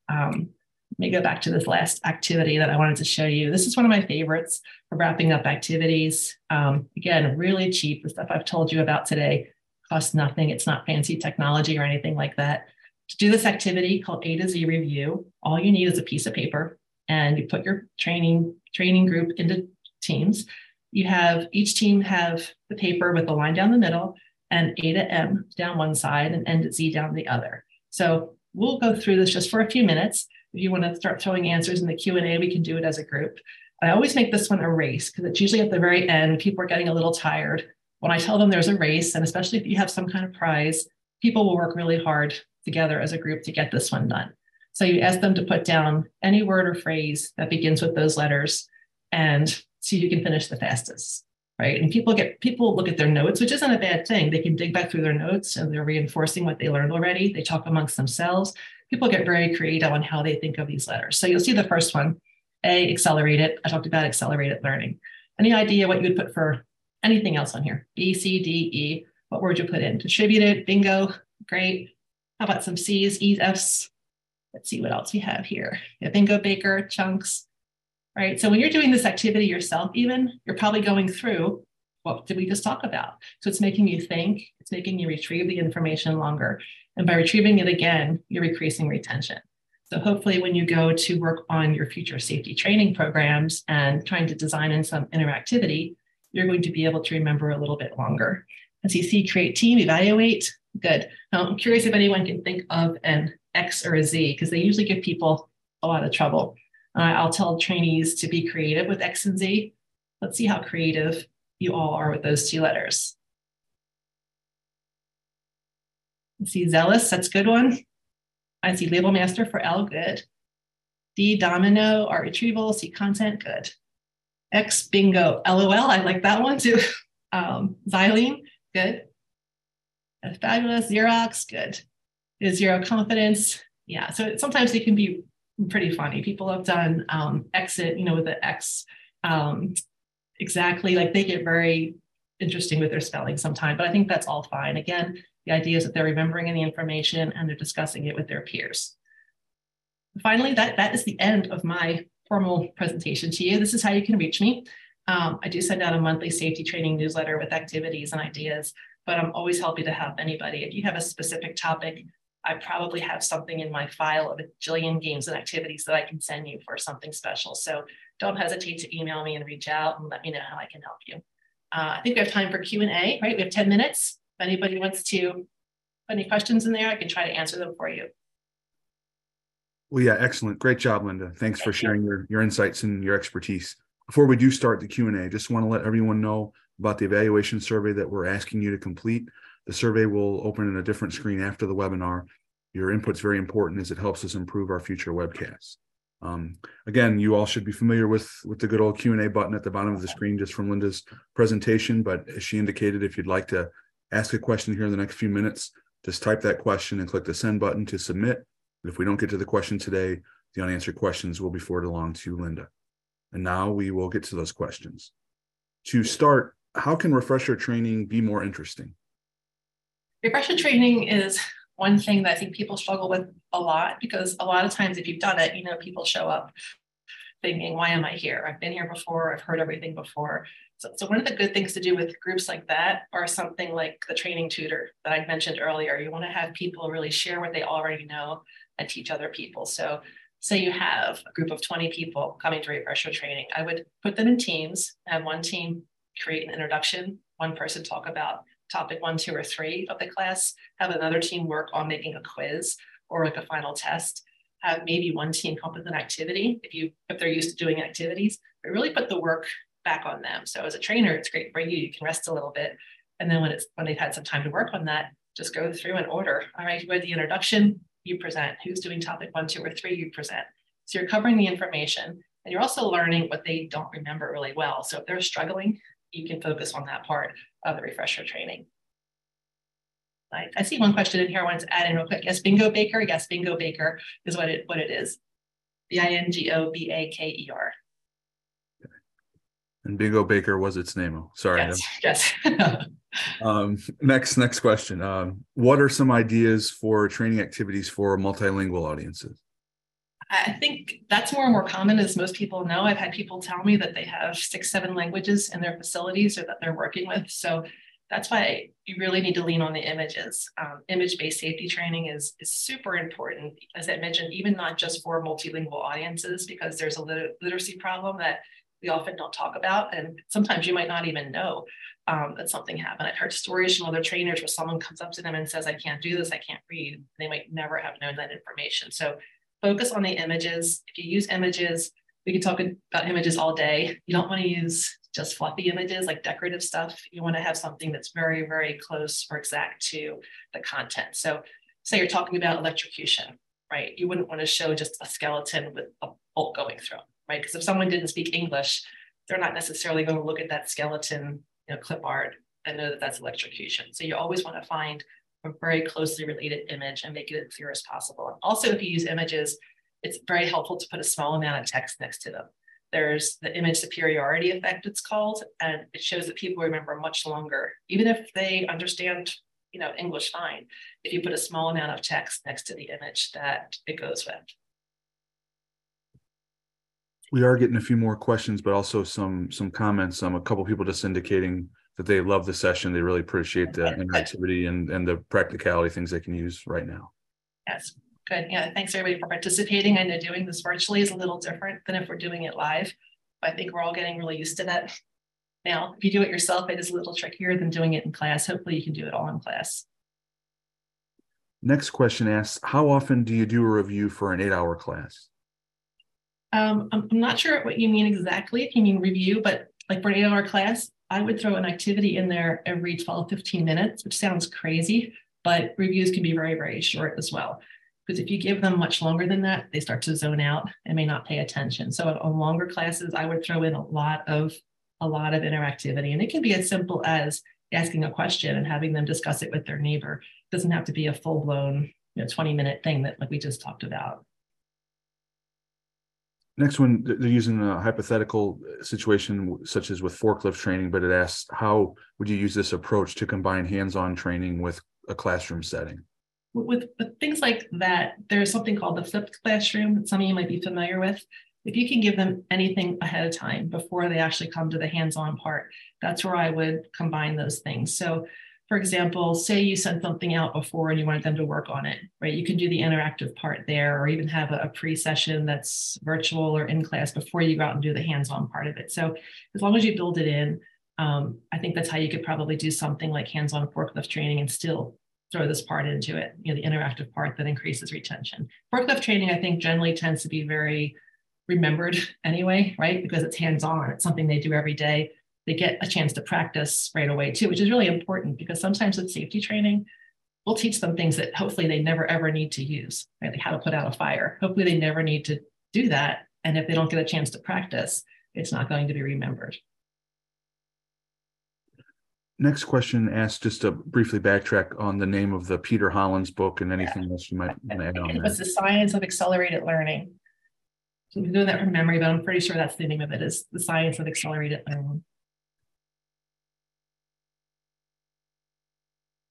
Um, let me go back to this last activity that I wanted to show you. This is one of my favorites for wrapping up activities. Um, again, really cheap. The stuff I've told you about today costs nothing. It's not fancy technology or anything like that. To do this activity called A to Z review, all you need is a piece of paper and you put your training training group into teams. You have each team have the paper with the line down the middle and A to M down one side and N to Z down the other. So we'll go through this just for a few minutes. If you want to start throwing answers in the Q&A, we can do it as a group. I always make this one a race because it's usually at the very end, people are getting a little tired. When I tell them there's a race, and especially if you have some kind of prize, people will work really hard together as a group to get this one done. So you ask them to put down any word or phrase that begins with those letters and see who can finish the fastest. Right. And people get people look at their notes, which isn't a bad thing. They can dig back through their notes and they're reinforcing what they learned already. They talk amongst themselves. People get very creative on how they think of these letters. So you'll see the first one, A, accelerated. I talked about accelerated learning. Any idea what you would put for anything else on here? B, C, D, E. What word you put in? Distributed, bingo, great. How about some C's, E's, F's? Let's see what else we have here. Yeah, bingo baker, chunks, right? So when you're doing this activity yourself, even, you're probably going through what did we just talk about? So it's making you think, it's making you retrieve the information longer. And by retrieving it again, you're increasing retention. So hopefully when you go to work on your future safety training programs and trying to design in some interactivity, you're going to be able to remember a little bit longer. As you see, create team, evaluate, Good. Now, I'm curious if anyone can think of an X or a Z, because they usually give people a lot of trouble. Uh, I'll tell trainees to be creative with X and Z. Let's see how creative you all are with those two letters. I see zealous, that's a good one. I see label master for L, good. D, domino, art retrieval, C, content, good. X, bingo, LOL, I like that one too. *laughs* Um, xylene, good. Fabulous. Xerox, good. Is zero confidence. Yeah. So sometimes it can be pretty funny. People have done um, exit, you know, with the X um, exactly. Like they get very interesting with their spelling sometimes, but I think that's all fine. Again, the idea is that they're remembering the information and they're discussing it with their peers. Finally, that, that is the end of my formal presentation to you. This is how you can reach me. Um, I do send out a monthly safety training newsletter with activities and ideas, but I'm always happy to help anybody. If you have a specific topic, I probably have something in my file of a jillion games and activities that I can send you for something special. So don't hesitate to email me and reach out and let me know how I can help you. Uh, I think we have time for Q&A, right? We have 10 minutes. If anybody wants to put any questions in there, I can try to answer them for you. Well, yeah, excellent. Great job, Linda. Thanks Thank for sharing you. your, your insights and your expertise. Before we do start the Q&A, just want to let everyone know about the evaluation survey that we're asking you to complete. The survey will open in a different screen after the webinar. Your input's very important as it helps us improve our future webcasts. Um, again, you all should be familiar with, with the good old Q&A button at the bottom of the screen just from Linda's presentation, but as she indicated, if you'd like to ask a question here in the next few minutes, just type that question and click the send button to submit. If we don't get to the question today, the unanswered questions will be forwarded along to Linda. And now we will get to those questions. To start, how can refresher training be more interesting? Refresher training is one thing that I think people struggle with a lot because a lot of times if you've done it, you know, people show up thinking, why am I here? I've been here before, I've heard everything before. So, so one of the good things to do with groups like that are something like the training tutor that I mentioned earlier. You want to have people really share what they already know and teach other people. So say you have a group of 20 people coming to refresher training, I would put them in teams, have one team create an introduction, one person talk about topic one, two, or three of the class, have another team work on making a quiz or like a final test, have maybe one team come up with an activity if you if they're used to doing activities, but really put the work back on them. So as a trainer, it's great for you. You can rest a little bit. And then when it's when they've had some time to work on that, just go through and order. All right, who had the introduction, you present. Who's doing topic one, two, or three, you present. So you're covering the information and you're also learning what they don't remember really well. So if they're struggling, you can focus on that part of the refresher training. I, I see one question in here I wanted to add in real quick. Yes, Bingo Baker. Yes, Bingo Baker is what it what it is. B-I-N-G-O-B-A-K-E-R. And Bingo Baker was its name. Oh, sorry. Yes. *laughs* yes. *laughs* um, next, next question. Um, what are some ideas for training activities for multilingual audiences? I think that's more and more common as most people know. I've had people tell me that they have six, seven languages in their facilities or that they're working with. So that's why you really need to lean on the images. Um, image-based safety training is, is super important, as I mentioned, even not just for multilingual audiences, because there's a lit literacy problem that we often don't talk about. And sometimes you might not even know um, that something happened. I've heard stories from other trainers where someone comes up to them and says, I can't do this, I can't read. They might never have known that information. So focus on the images. If you use images, we could talk about images all day. You don't want to use just fluffy images like decorative stuff. You want to have something that's very, very close or exact to the content. So say you're talking about electrocution, right? You wouldn't want to show just a skeleton with a bolt going through, right? Because if someone didn't speak English, they're not necessarily going to look at that skeleton, you know, clip art and know that that's electrocution. So you always want to find a very closely related image and make it as clear as possible. Also, if you use images, it's very helpful to put a small amount of text next to them. There's the image superiority effect, it's called, and it shows that people remember much longer, even if they understand you know, English fine. If you put a small amount of text next to the image that it goes with. We are getting a few more questions, but also some some comments. Um, a couple people just indicating that they love the session. They really appreciate the interactivity and, and the practicality things they can use right now. Yes, good. Yeah, thanks everybody for participating. I know doing this virtually is a little different than if we're doing it live. I think we're all getting really used to that now. If you do it yourself, it is a little trickier than doing it in class. Hopefully you can do it all in class. Next question asks, how often do you do a review for an eight hour class? Um, I'm not sure what you mean exactly, if you mean review, but like for an eight hour class, I would throw an activity in there every 12, 15 minutes, which sounds crazy, but reviews can be very, very short as well. Because if you give them much longer than that, they start to zone out and may not pay attention. So on longer classes, I would throw in a lot of a lot of interactivity. And it can be as simple as asking a question and having them discuss it with their neighbor. It doesn't have to be a full-blown, you know, 20 minute thing that like we just talked about. Next one, they're using a hypothetical situation such as with forklift training, but it asks, how would you use this approach to combine hands-on training with a classroom setting? With, with things like that, there's something called the flipped classroom that some of you might be familiar with. if you can give them anything ahead of time before they actually come to the hands-on part, that's where I would combine those things. So for example, say you sent something out before and you wanted them to work on it, right? You can do the interactive part there or even have a, a pre-session that's virtual or in class before you go out and do the hands-on part of it. So as long as you build it in, um, I think that's how you could probably do something like hands-on forklift training and still throw this part into it, you know, the interactive part that increases retention. Forklift training, I think, generally tends to be very remembered *laughs* anyway, right? Because it's hands on, it's something they do every day. They get a chance to practice right away too, which is really important because sometimes with safety training, we'll teach them things that hopefully they never ever need to use, right? Like how to put out a fire. Hopefully they never need to do that. And if they don't get a chance to practice, it's not going to be remembered. Next question asks just to briefly backtrack on the name of the Peter Hollins book and anything yeah. else you might want to add on. It was the science of accelerated learning. So I'm doing that from memory, but I'm pretty sure that's the name of it is the science of accelerated learning.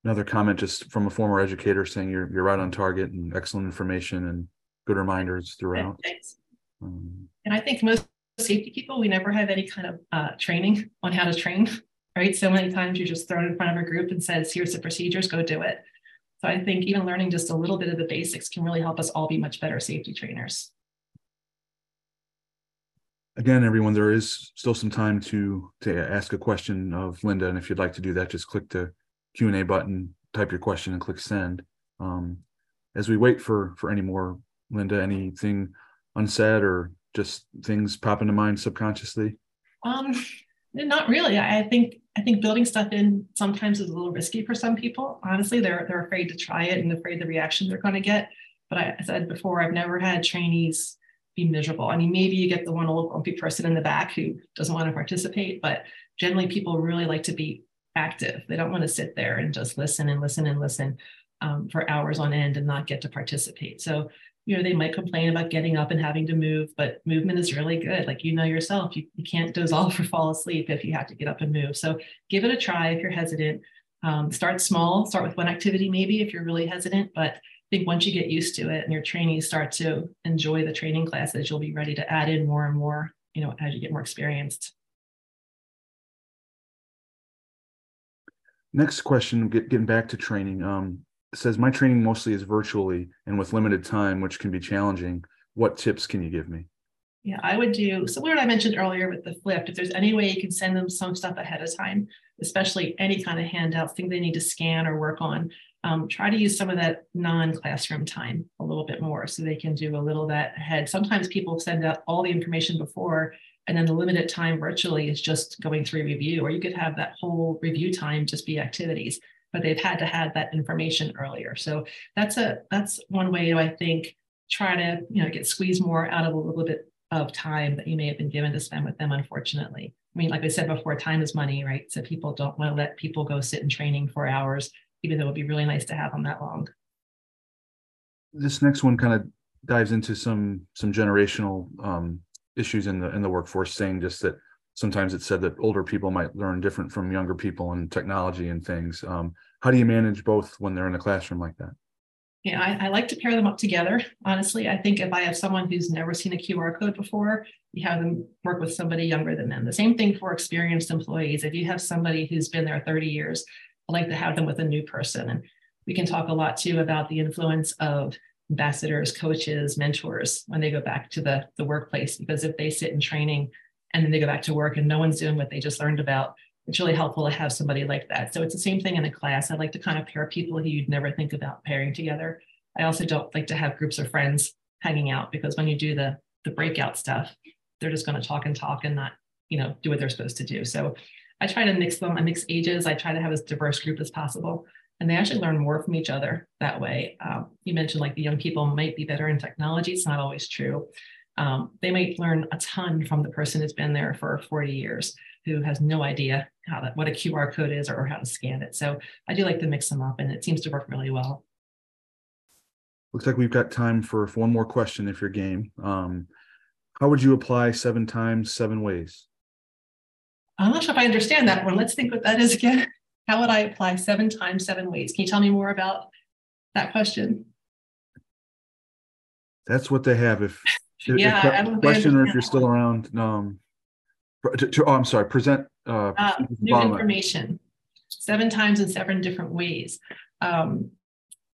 Another comment just from a former educator saying you're you're right on target and excellent information and good reminders throughout. Um, and I think most safety people, we never have any kind of uh, training on how to train, right? So many times you're just thrown in front of a group and says, here's the procedures, go do it. So I think even learning just a little bit of the basics can really help us all be much better safety trainers again, everyone, there is still some time to to ask a question of Linda, and if you'd like to do that, just click the Q and A button, type your question, and click send. Um, as we wait for for any more, Linda, anything unsaid or just things pop into mind subconsciously? Um, not really. I think I think building stuff in sometimes is a little risky for some people. Honestly, they're they're afraid to try it and afraid the reaction they're going to get. But I said before, I've never had trainees be miserable. I mean, maybe you get the one old grumpy person in the back who doesn't want to participate, but generally people really like to be active. They don't want to sit there and just listen and listen and listen um, for hours on end and not get to participate. So, you know, they might complain about getting up and having to move, but movement is really good. Like you know yourself, you, you can't doze *laughs* off or fall asleep if you have to get up and move. So give it a try if you're hesitant. Um, start small, start with one activity maybe if you're really hesitant, but I think once you get used to it and your trainees start to enjoy the training classes, you'll be ready to add in more and more, you know, as you get more experienced. Next question, get, getting back to training. Um, says my training mostly is virtually and with limited time, which can be challenging. What tips can you give me? Yeah, I would do so. What I mentioned earlier with the flipped. If there's any way you can send them some stuff ahead of time, especially any kind of handouts, thing they need to scan or work on, um, try to use some of that non-classroom time a little bit more so they can do a little that ahead. Sometimes people send out all the information before and then the limited time virtually is just going through review, or you could have that whole review time just be activities, but they've had to have that information earlier. So that's a that's one way to I think try to you know get squeezed more out of a little bit of time that you may have been given to spend with them, unfortunately. I mean, like I said before, time is money, right? So people don't want to let people go sit in training for hours even though it would be really nice to have them that long. This next one kind of dives into some some generational um, issues in the in the workforce, saying just that sometimes it's said that older people might learn different from younger people and technology and things. Um, how do you manage both when they're in a classroom like that? Yeah, I, I, like to pair them up together. Honestly, I think if I have someone who's never seen a QR code before, you have them work with somebody younger than them. The same thing for experienced employees. If you have somebody who's been there 30 years, I like to have them with a new person. And we can talk a lot too about the influence of ambassadors, coaches, mentors when they go back to the, the workplace. Because if they sit in training and then they go back to work and no one's doing what they just learned about, it's really helpful to have somebody like that. So it's the same thing in a class. I like to kind of pair people who you'd never think about pairing together. I also don't like to have groups of friends hanging out because when you do the the breakout stuff, they're just going to talk and talk and not, you know, do what they're supposed to do. So I try to mix them. I mix ages. I try to have as diverse group as possible. And they actually learn more from each other that way. Um, you mentioned like the young people might be better in technology. It's not always true. Um, they might learn a ton from the person who's been there for 40 years who has no idea how that what a QR code is or, or how to scan it. So I do like to mix them up and it seems to work really well. Looks like we've got time for one more question if you're game. Um, how would you apply seven times, seven ways? I'm not sure if I understand that one. Let's think what that is again. How would I apply seven times seven ways? Can you tell me more about that question? That's what they have. If *laughs* Yeah, que- I question or if you're still around. Um, to, to- oh, I'm sorry. Present. Uh, Uh, proceed with the new information, seven times in seven different ways. Um,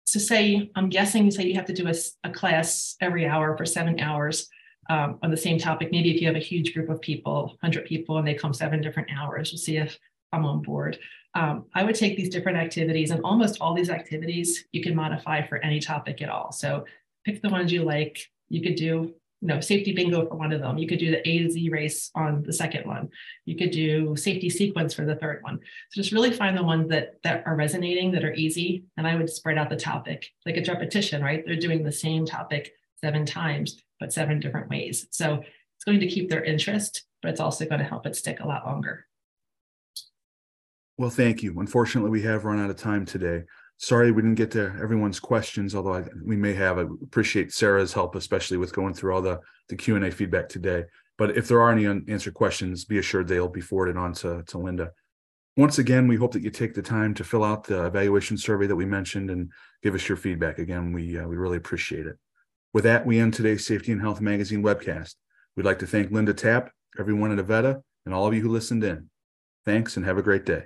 so say, I'm guessing, you say you have to do a class every hour for seven hours um, on the same topic. Maybe if you have a huge group of people, hundred people, and they come seven different hours, we'll see if I'm on board. Um, I would take these different activities and almost all these activities you can modify for any topic at all. So pick the ones you like. You could do, you know, safety bingo for one of them. You could do the A to Z race on the second one. You could do safety sequence for the third one. So just really find the ones that that are resonating, that are easy. And I would spread out the topic. Like it's repetition, right? They're doing the same topic seven times, but seven different ways. So it's going to keep their interest, but it's also going to help it stick a lot longer. Well, thank you. Unfortunately, we have run out of time today. Sorry we didn't get to everyone's questions, although I, we may have. I appreciate Sarah's help, especially with going through all the the Q and A feedback today. But if there are any unanswered questions, be assured they'll be forwarded on to, to Linda. Once again, we hope that you take the time to fill out the evaluation survey that we mentioned and give us your feedback. Again, we uh, we really appreciate it. With that, we end today's Safety and Health Magazine webcast. We'd like to thank Linda Tapp, everyone at Avetta, and all of you who listened in. Thanks and have a great day.